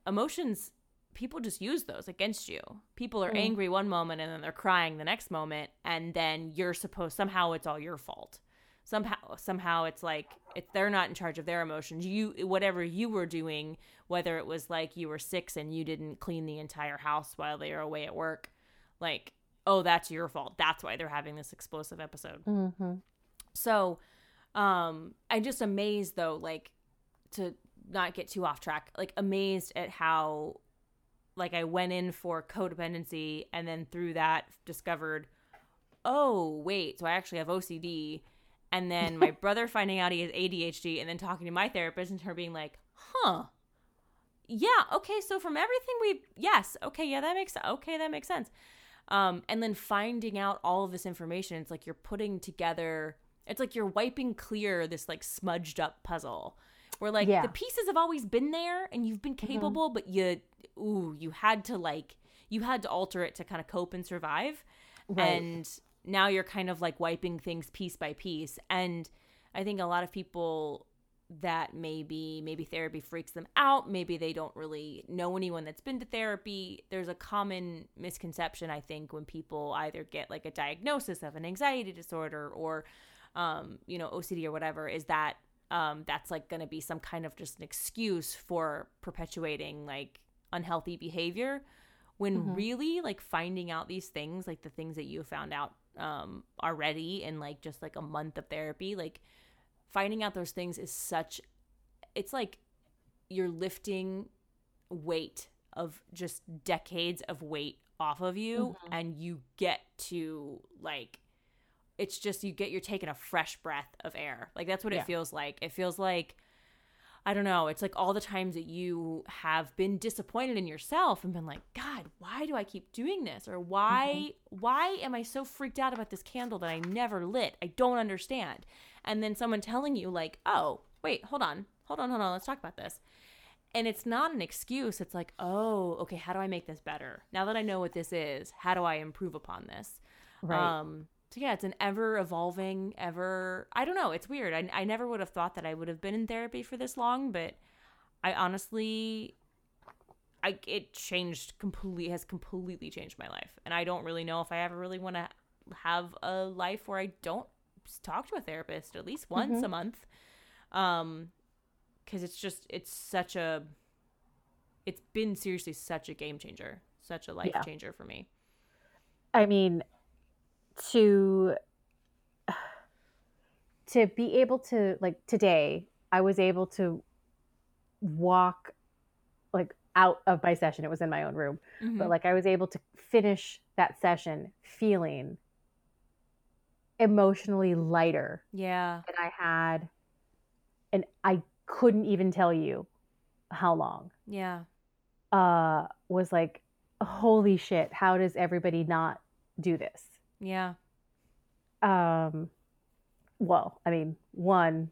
emotions people just use those against you. People are Mm. angry one moment and then they're crying the next moment and then you're supposed somehow it's all your fault. Somehow somehow it's like if they're not in charge of their emotions, you whatever you were doing, whether it was like you were 6 and you didn't clean the entire house while they were away at work, like oh that's your fault. That's why they're having this explosive episode. Mhm. So, um, I'm just amazed though, like to not get too off track. Like amazed at how like I went in for codependency and then through that discovered oh, wait, so I actually have OCD. And then my brother finding out he has ADHD and then talking to my therapist and her being like, "Huh. Yeah, okay, so from everything we yes, okay, yeah, that makes okay, that makes sense." Um, and then finding out all of this information, it's like you're putting together, it's like you're wiping clear this like smudged up puzzle where like Yeah. the pieces have always been there and you've been capable, but you, ooh, you had to like, you had to alter it to kind of cope and survive. Right. And now you're kind of like wiping things piece by piece. And I think a lot of people that maybe maybe therapy freaks them out maybe they don't really know anyone that's been to therapy there's a common misconception i think when people either get like a diagnosis of an anxiety disorder or um, you know ocd or whatever is that um, that's like going to be some kind of just an excuse for perpetuating like unhealthy behavior when Mhm. really like finding out these things like the things that you found out um, already in like just like a month of therapy like finding out those things is such it's like you're lifting weight of just decades of weight off of you and you get to like it's just you get you're taking a fresh breath of air. Like that's what Yeah. it feels like. It feels like i don't know it's like all the times that you have been disappointed in yourself and been like god why do i keep doing this? or why why am i so freaked out about this candle that i never lit? I don't understand. And then someone telling you like oh wait hold on hold on hold on let's talk about this. And it's not an excuse it's like oh okay how do i make this better? Now that i know what this is how do i improve upon this? Right. um so yeah it's an ever evolving ever i don't know it's weird. I, I never would have thought that i would have been in therapy for this long but i honestly i it changed completely has completely changed my life. And i don't really know if i ever really want to have a life where i don't talk to a therapist at least once a month. Um because it's just it's such a it's been seriously such a game changer such a life Yeah. changer for me. I mean, to to be able to like today, I was able to walk like out of my session. It was in my own room, Mm-hmm. but like I was able to finish that session feeling emotionally lighter yeah than I had, and I couldn't even tell you how long. yeah Uh, was like, holy shit! How does everybody not do this? Yeah. Um well i mean one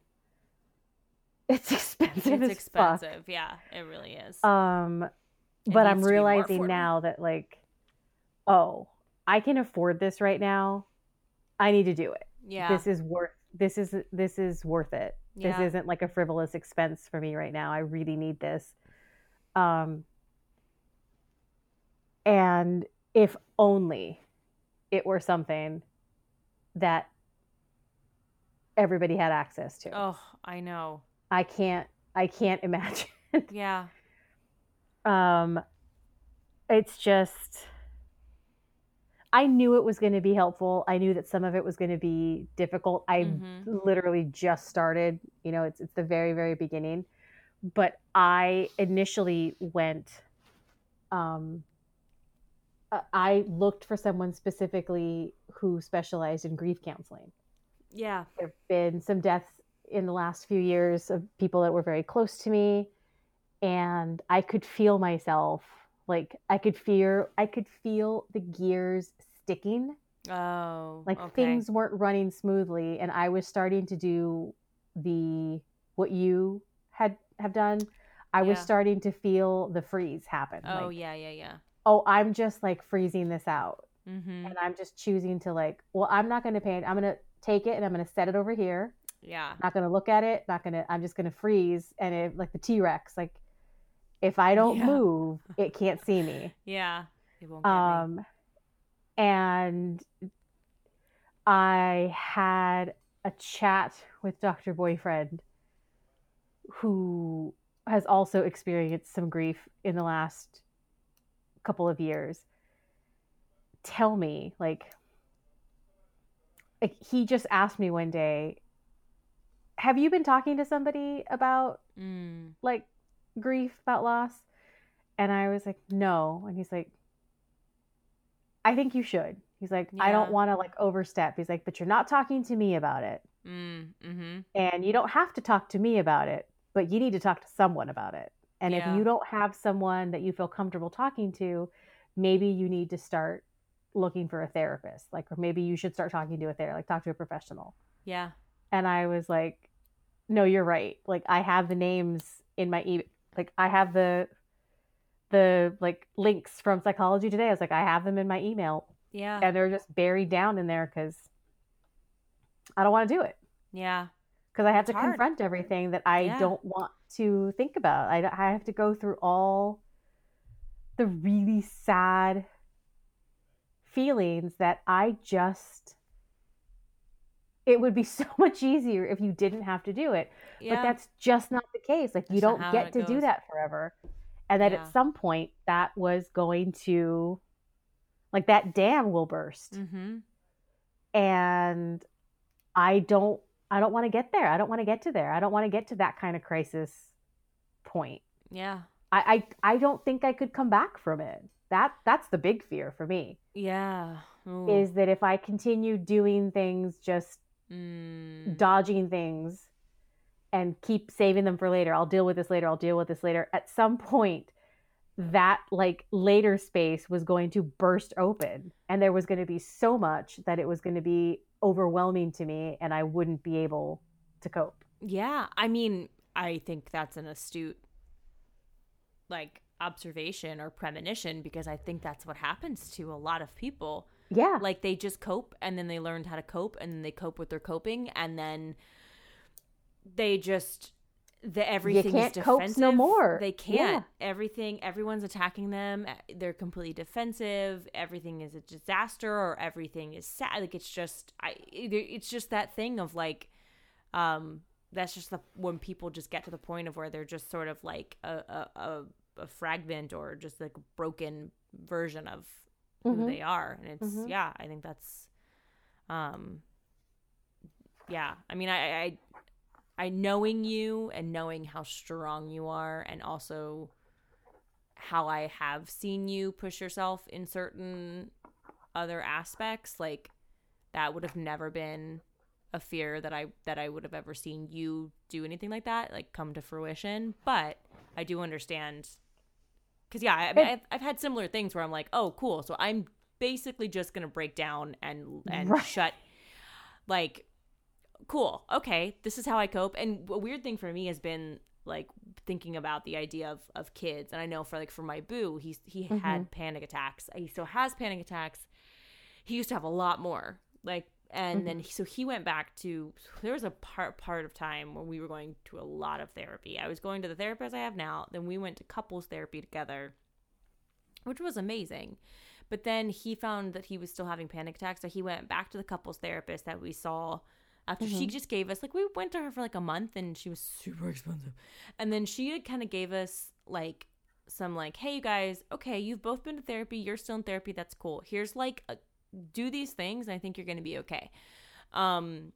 it's expensive it's as fuck. expensive. Yeah it really is. Um It but i'm needs to be more realizing now that like oh i can afford this right now. I need to do it. Yeah. This is worth this is this is worth it. Yeah. this isn't like a frivolous expense for me right now. I really need this. Um and if only it were something that everybody had access to. Oh i know. I can't i can't imagine. Yeah. Um it's just i knew it was going to be helpful. I knew that some of it was going to be difficult. I Mhm. literally just started you know it's it's the very very beginning. But i initially went um Uh, i looked for someone specifically who specialized in grief counseling. Yeah. There have been some deaths in the last few years of people that were very close to me and i could feel myself like i could fear i could feel the gears sticking. Oh like okay. things weren't running smoothly and i was starting to do the what you had have done. I was starting to feel the freeze happen oh like, yeah yeah yeah oh i'm just like freezing this out. Mm-hmm. And i'm just choosing to like well i'm not going to paint i'm going to take it and i'm going to set it over here. Yeah. Not gonna look at it not gonna i'm just gonna freeze and it, like the t-rex like if i don't Yeah. move it can't see me. Yeah. It won't get me. um and i had a chat with dr boyfriend who has also experienced some grief in the last couple of years tell me like like he just asked me one day have you been talking to somebody about Mm. like grief about loss and i was like no and he's like i think you should he's like i don't want to like overstep he's like but you're not talking to me about it Mm. Mm-hmm. and you don't have to talk to me about it but you need to talk to someone about it and Yeah. if you don't have someone that you feel comfortable talking to maybe you need to start looking for a therapist like or maybe you should start talking to a therapist like talk to a professional Yeah. and I was like, "No, you're right. Like I have the names in my email. Like I have the the like links from Psychology Today. I was like, I have them in my email, Yeah. and they're just buried down in there because I don't want to do it Yeah. because I have It's to hard. confront everything that I Yeah. don't want to think about. I I have to go through all the really sad feelings that I just. It would be so much easier if you didn't have to do it Yeah. but that's just not the case like you That's not don't get to do that forever and that Yeah. at some point that was going to like that dam will burst mm-hmm. and i don't i don't want to get there i don't want to get to there i don't want to get to that kind of crisis point Yeah. I, I i don't think i could come back from it that that's the big fear for me Yeah. Ooh. is that if i continue doing things just Mm. dodging things and keep saving them for later. I'll deal with this later. I'll deal with this later. At some point, that like later space was going to burst open and there was going to be so much that it was going to be overwhelming to me and I wouldn't be able to cope. Yeah, I mean, I think that's an astute like observation or premonition because I think that's what happens to a lot of people. Yeah. Like they just cope and then they learned how to cope and then they cope with their coping and then they just the everything can't is cope no more. They can't. Everything everyone's attacking them. eh, They're completely defensive. Everything is a disaster or everything is sad. Like it's just I it's just that thing of like um that's just the when people just get to the point of where they're just sort of like a a, a, a fragment or just like a broken version of who Mhm. they are and it's Mhm. yeah i think that's um yeah i mean I, I i knowing you and knowing how strong you are and also how i have seen you push yourself in certain other aspects like that would have never been a fear that i that i would have ever seen you do anything like that like come to fruition but i do understand because yeah I, mean, I've, I've had similar things where i'm like oh cool so i'm basically just gonna break down and and Right. shut like cool okay this is how i cope. And a weird thing for me has been like thinking about the idea of of kids. And i know for like for my boo he's he had mm-hmm. panic attacks. He still has panic attacks. He used to have a lot more like and mm-hmm. then so he went back to there was a part part of time where we were going to a lot of therapy. I was going to the therapist i have now. Then we went to couples therapy together which was amazing. But then he found that he was still having panic attacks. So he went back to the couples therapist that we saw after she just gave us like we went to her for like a month and she was super expensive. And then she kind of gave us like some like hey you guys okay you've both been to therapy you're still in therapy that's cool. Here's like a, do these things and i think you're going to be okay. Um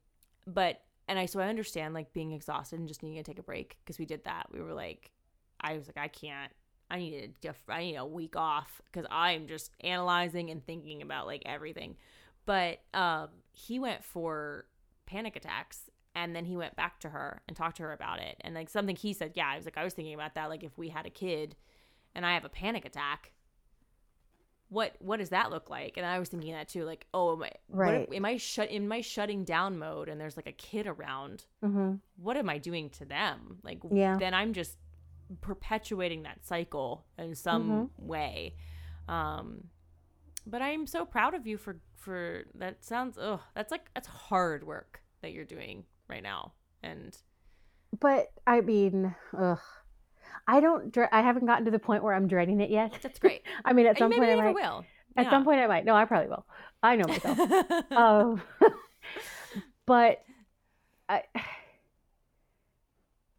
but and i so i understand like being exhausted and just needing to take a break because we did that. We were like i was like i can't i needed a, i need a week off because i'm just analyzing and thinking about like everything. But um he went for panic attacks and then he went back to her and talked to her about it and like something he said yeah i was like i was thinking about that like if we had a kid and i have a panic attack what what does that look like and i was thinking that too like oh am i what Right. am i shut in my shutting down mode and there's like a kid around Mm-hmm. what am i doing to them like Yeah. then i'm just perpetuating that cycle in some way um but i'm so proud of you for for that sounds oh that's like that's hard work that you're doing right now and But I mean, ugh. I don't. Dre- I haven't gotten to the point where I'm dreading it yet. that's great I mean, at some maybe point, I might. will At some point, I might. No, I probably will. I know myself. um, but I,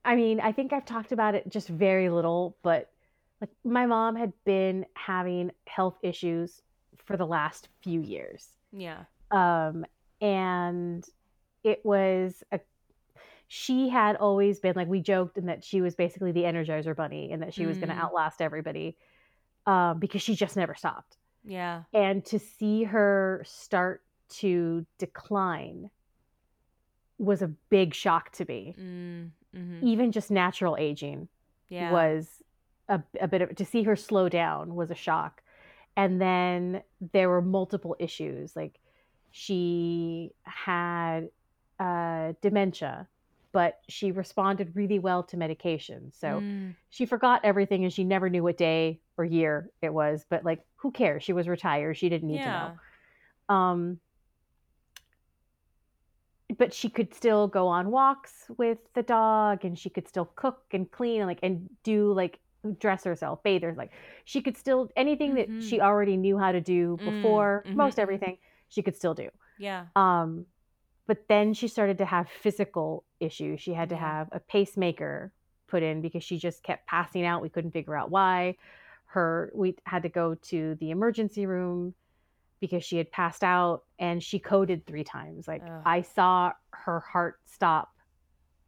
I mean, I think I've talked about it just very little, but like my mom had been having health issues for the last few years. yeah Um, and it was a, she had always been like we joked and that she was basically the energizer bunny and that she was going to Mm. outlast everybody um, because she just never stopped Yeah. and to see her start to decline was a big shock to me Mm, hmm even just natural aging Yeah. was a, a bit of to see her slow down was a shock and then there were multiple issues like she had uh, dementia but she responded really well to medication. So Mm, she forgot everything and she never knew what day or year it was but like who cares? She was retired. She didn't need yeah. to know. Um but she could still go on walks with the dog and she could still cook and clean and like and do like dress herself bathe her like she could still anything that Mhm. she already knew how to do Mm, before mhm, most everything she could still do. Yeah. um but then she started to have physical issues. She had to have a pacemaker put in because she just kept passing out. We couldn't figure out why. Her we had to go to the emergency room because she had passed out and she coded three times. Like Ugh. i saw her heart stop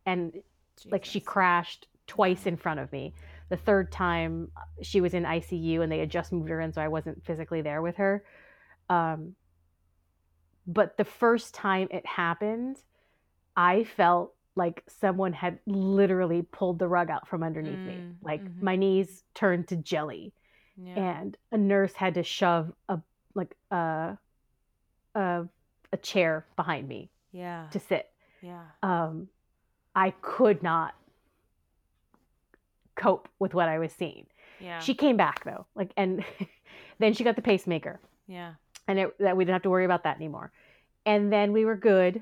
and like she crashed twice in front of me the third time she was in icu and they had just moved her in so i wasn't physically there with her um, but the first time it happened i felt like someone had literally pulled the rug out from underneath me Mm, like mhm. my knees turned to jelly Yeah. and a nurse had to shove a like a a, a chair behind me yeah. to sit yeah. um, I could not cope with what I was seeing. Yeah. She came back though, like, and then she got the pacemaker, yeah. and it, that we didn't have to worry about that anymore. And then we were good,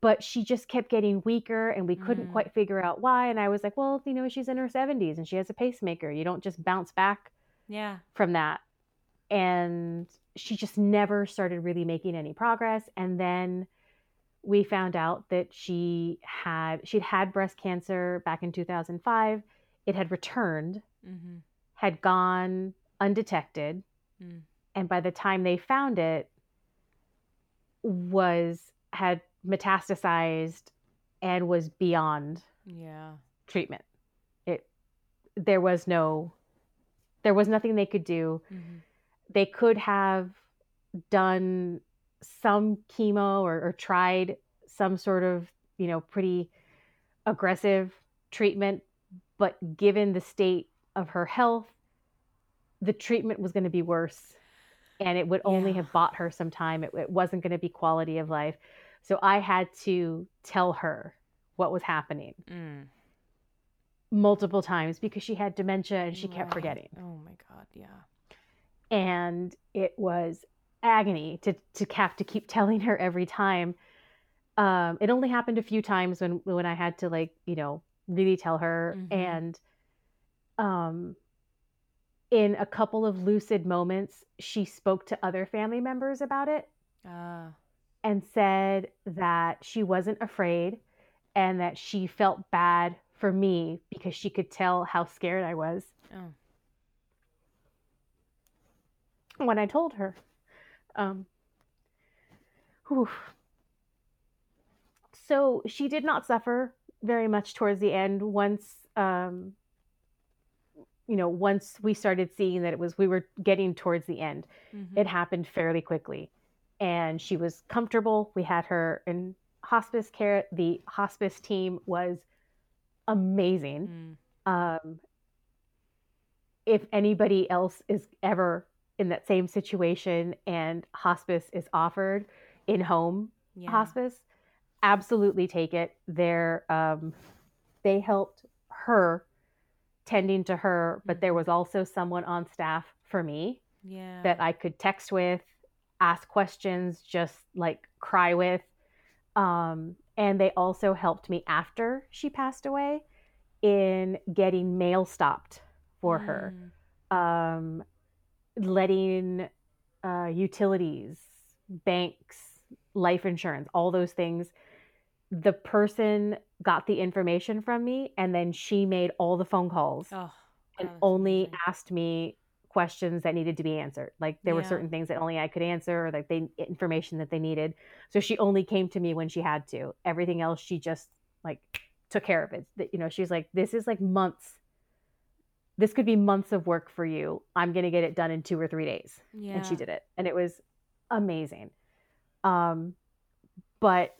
but she just kept getting weaker, and we couldn't Mm. quite figure out why. And I was like, well, you know, she's in her seventies and she has a pacemaker. You don't just bounce back Yeah. from that. And she just never started really making any progress. And then we found out that she had she'd had breast cancer back in 2005. It had returned, Mm-hmm. had gone undetected, Mm. and by the time they found it was had metastasized and was beyond Yeah. treatment. It there was no there was nothing they could do. Mm-hmm. they could have done some chemo or, or tried some sort of you know pretty aggressive treatment but given the state of her health the treatment was going to be worse and it would only Yeah. have bought her some time it, it wasn't going to be quality of life so i had to tell her what was happening Mm. multiple times because she had dementia and she kept Right. forgetting Oh my god. Yeah. and it was agony to to have to keep telling her every time. Um, it only happened a few times when when I had to like you know really tell her, Mhm. and um, in a couple of lucid moments, she spoke to other family members about it Ah. and said that she wasn't afraid and that she felt bad for me because she could tell how scared I was oh. when I told her. Um, whew. So she did not suffer very much towards the end. Once, um, you know, once we started seeing that it was we were getting towards the end, Mhm. it happened fairly quickly, and she was comfortable. We had her in hospice care. The hospice team was amazing Mm. um, if anybody else is ever in that same situation and hospice is offered in home Yeah. hospice, absolutely take it. They're um, they helped her tending to her, but there was also someone on staff for me Yeah. that I could text with, ask questions, just like cry with. Um, and they also helped me after she passed away in getting mail stopped for her, Mm. um, letting uh, utilities, banks, life insurance, all those things. The person got the information from me, and then she made all the phone calls Oh. and only amazing. asked me questions that needed to be answered. Like there were certain things that only I could answer or like they information that they needed. So she only came to me when she had to. Everything else she just like took care of it. You know, she's like this is like months this could be months of work for you. I'm going to get it done in 2 or 3 days. Yeah. And she did it. And it was amazing. Um but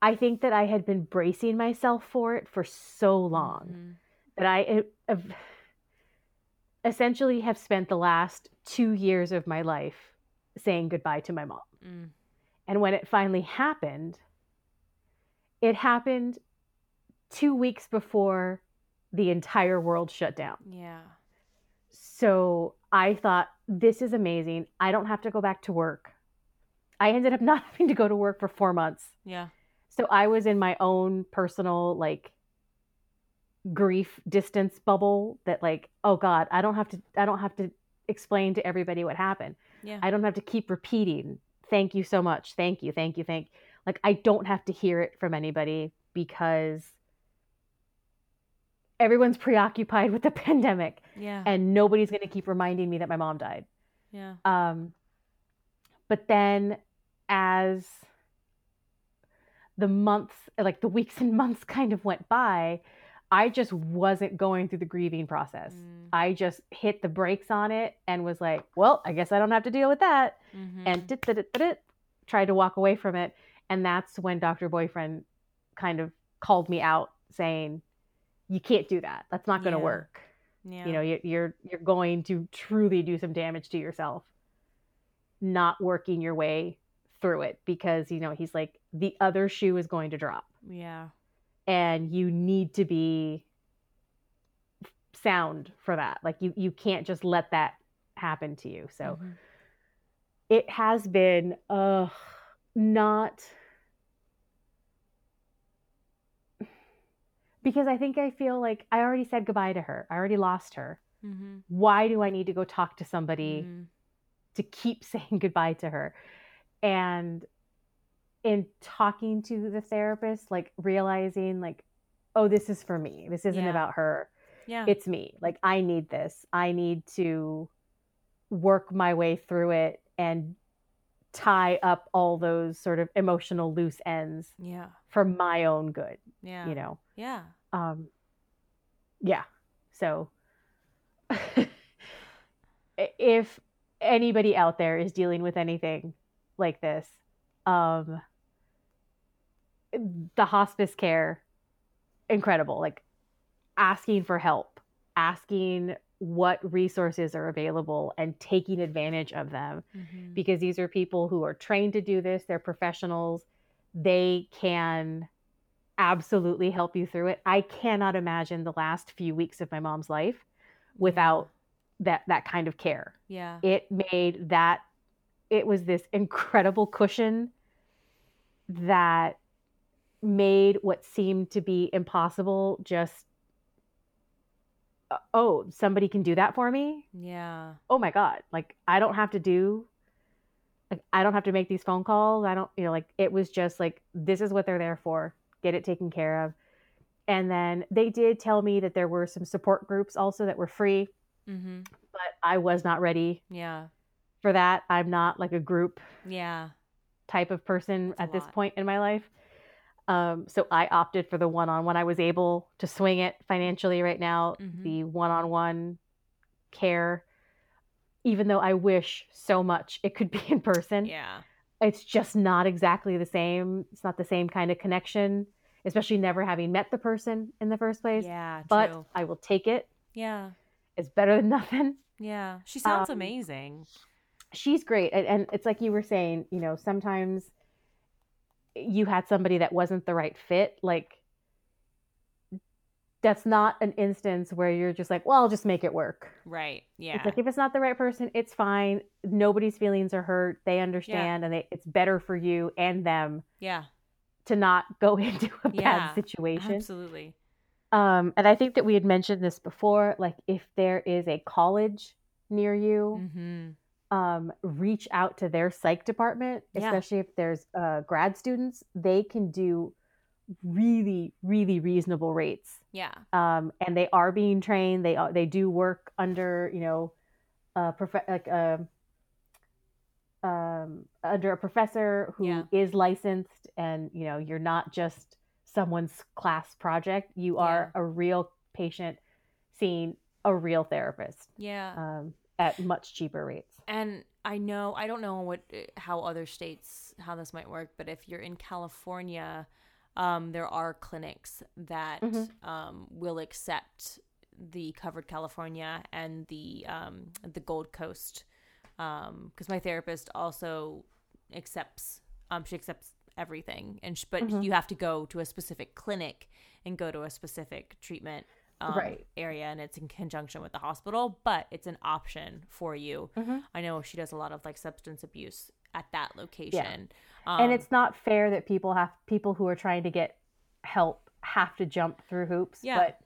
I think that I had been bracing myself for it for so long Mhm. that I have essentially have spent the last two years of my life saying goodbye to my mom. Mm. And when it finally happened, it happened two weeks before the entire world shut down. Yeah. So I thought, this is amazing. I don't have to go back to work. I ended up not having to go to work for four months. Yeah. So I was in my own personal like grief distance bubble that like, oh God, I don't have to I don't have to explain to everybody what happened. Yeah. I don't have to keep repeating, thank you so much, thank you, thank you, thank you. like I don't have to hear it from anybody because everyone's preoccupied with the pandemic yeah. and nobody's going to keep reminding me that my mom died. yeah. Um, but then as the months, like the weeks and months kind of went by, I just wasn't going through the grieving process. Mm. I just hit the brakes on it and was like, well, I guess I don't have to deal with that. Mhm. And dit, tried to walk away from it. And that's when Dr. Boyfriend kind of called me out saying, you can't do that. That's not going to Yeah. work yeah. you know you- you're you're going to truly do some damage to yourself not working your way through it because you know he's like the other shoe is going to drop yeah. and you need to be sound for that like you you can't just let that happen to you so Mhm. it has been uh not because i think i feel like i already said goodbye to her i already lost her Mhm. why do I need to go talk to somebody Mhm. to keep saying goodbye to her? And in talking to the therapist, like realizing, like, oh, this is for me. This isn't Yeah. about her. Yeah. It's me. Like, I need this. I need to work my way through it and tie up all those sort of emotional loose ends yeah. for my own good, Yeah. you know? Yeah. Um yeah. So if anybody out there is dealing with anything like this um the hospice care incredible. Like asking for help asking what resources are available and taking advantage of them. Mhm. because these are people who are trained to do this. They're professionals. They can absolutely help you through it. I cannot imagine the last few weeks of my mom's life without that that kind of care. Yeah. it made that it was this incredible cushion that made what seemed to be impossible just uh, oh somebody can do that for me? Yeah. oh my god. Like i don't have to do like i don't have to make these phone calls. I don't you know like it was just like this is what they're there for get it taken care of and then they did tell me that there were some support groups also that were free Mhm. but i was not ready Yeah. for that i'm not like a group Yeah. type of person That's at this lot. point in my life um, so i opted for the one-on-one i was able to swing it financially right now Mhm. the one-on-one care even though i wish so much it could be in person Yeah. It's just not exactly the same it's not the same kind of connection especially never having met the person in the first place Yeah. but True. i will take it Yeah. it's better than nothing Yeah. She sounds Um, amazing. she's great and, and it's like you were saying you know sometimes you had somebody that wasn't the right fit like that's not an instance where you're just like well i'll just make it work Right. Yeah. it's like if it's not the right person it's fine nobody's feelings are hurt they understand and they, it's better for you and them yeah. to not go into a Yeah, bad situation Absolutely. um and i think that we had mentioned this before like if there is a college near you Mm-hmm. um, reach out to their psych department, Yeah. especially if there's uh, grad students. They can do really, really reasonable rates, Yeah. um, and they are being trained. They are, they do work under you know a prof- like a um, under a professor who is Yeah. licensed, and you know you're not just someone's class project. You are a real patient seeing a real therapist Yeah. um, at much cheaper rates. And I know I don't know what how other states how this might work, but if you're in California, um, there are clinics that Mhm. um, will accept the covered California and the um, the Gold Coast, because my therapist also accepts um, she accepts everything, and sh- but Mhm. you have to go to a specific clinic and go to a specific treatment. Um, Right. area and it's in conjunction with the hospital but it's an option for you Mhm. I know she does a lot of like substance abuse at that location. Um, and it's not fair that people have people who are trying to get help have to jump through hoops. Yeah. But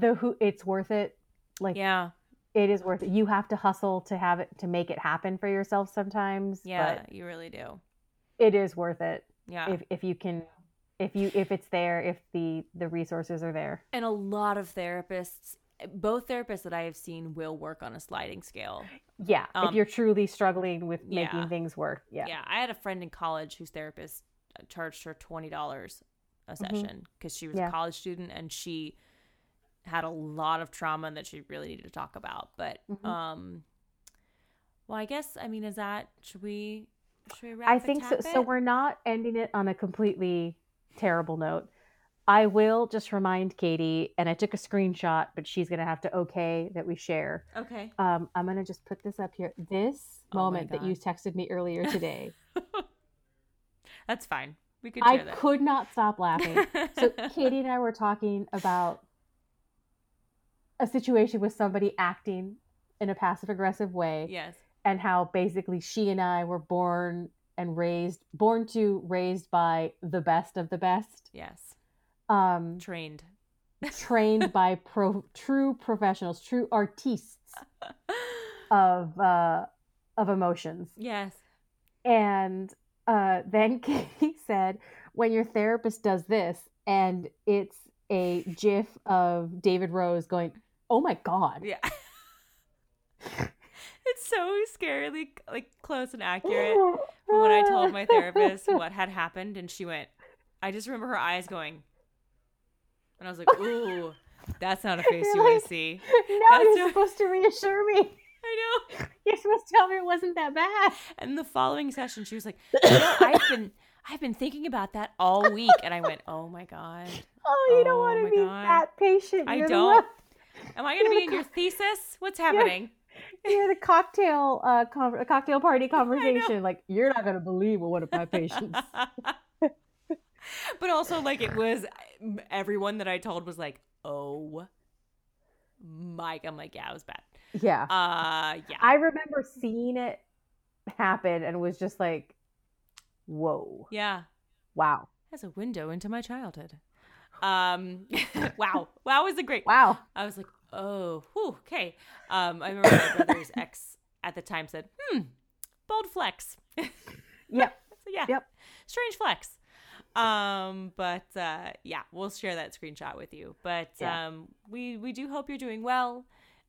the who it's worth it. Like yeah, it is worth it. You have to hustle to have it to make it happen for yourself sometimes. yeah, you really do. it is worth it Yeah, if if you can if you if it's there, if the the resources are there. and a lot of therapists, both therapists that I have seen, will work on a sliding scale. Yeah. Um, if you're truly struggling with yeah. making things work. Yeah. Yeah, I had a friend in college whose therapist uh, charged her twenty dollars a session because she was Mm-hmm. Yeah. a college student and she had a lot of trauma that she really needed to talk about. But Mhm. um, well, I guess I mean, is that should we should we wrap I think so. tap So we're not ending it on a completely terrible note. I will just remind Katy, and I took a screenshot, but she's gonna have to okay that we share. okay. Um, I'm gonna just put this up here. This Oh moment that you texted me earlier today, That's fine. We could I that. could not stop laughing. So Katy and I were talking about a situation with somebody acting in a passive aggressive way. yes. and how basically she and I were born and raised, born to, raised by the best of the best, Yes. Um, Trained. trained by pro, true professionals, true artistes of uh, of emotions. yes. And uh, then Katy said, when your therapist does this, and it's a GIF of David Rose going, "Oh my God." Yeah. it's so scarily like close and accurate from when I told my therapist what had happened and she went I just remember her eyes going and I was like, "Ooh, that's not a face you You're want to see." No, That's you're supposed to reassure me. I know. You're supposed to tell me it wasn't that bad. And the following session she was like, "You know, I've been I've been thinking about that all week." And I went, "Oh my god. Oh, you don't Oh want to be God. that patient. I You're the don't. Am I going to be in your thesis? What's happening?" You're the cocktail, uh, con- cocktail party conversation. Like you're not gonna believe what one of my patients. but also like it was everyone that I told was like, "Oh my!" I'm like, "Yeah, it was bad." yeah, Uh, yeah, I remember seeing it happen and was just like, "Whoa, yeah. wow, As a window into my childhood. Um, wow, wow was a great. wow." I was like, "Oh, whew, okay." Um, I remember my brother's ex at the time said, "Hmm, bold flex." Yep. So yeah, Yep. strange flex. Um, but uh, yeah, we'll share that screenshot with you. But Yeah. um, we we do hope you're doing well.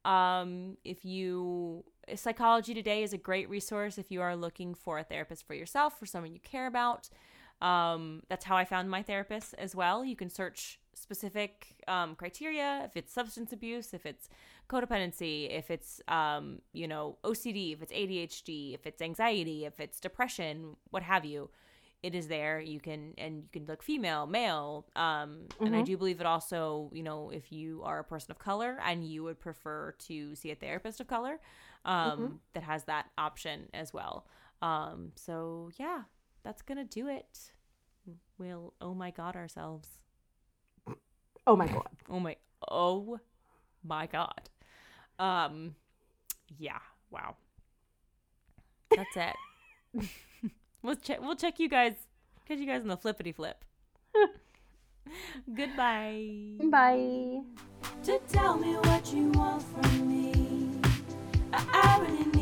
Um, if you Psychology Today is a great resource if you are looking for a therapist for yourself, for someone you care about. Um, that's how I found my therapist as well. You can search specific um, criteria if it's substance abuse, if it's codependency, if it's um, you know OCD, if it's ADHD, if it's anxiety, if it's depression, what have you. It is there. You can and you can look female, male, um, and I Mhm. do believe it also. You know, if you are a person of color and you would prefer to see a therapist of color, um, that has that option as well. Um, so yeah, that's gonna do it. We'll oh my god ourselves. Oh my god. Oh my oh my god. Um yeah, wow. That's it. we'll check we'll check you guys catch you guys in the flippity flip. Goodbye. Bye. to tell me what you want from me. I, I really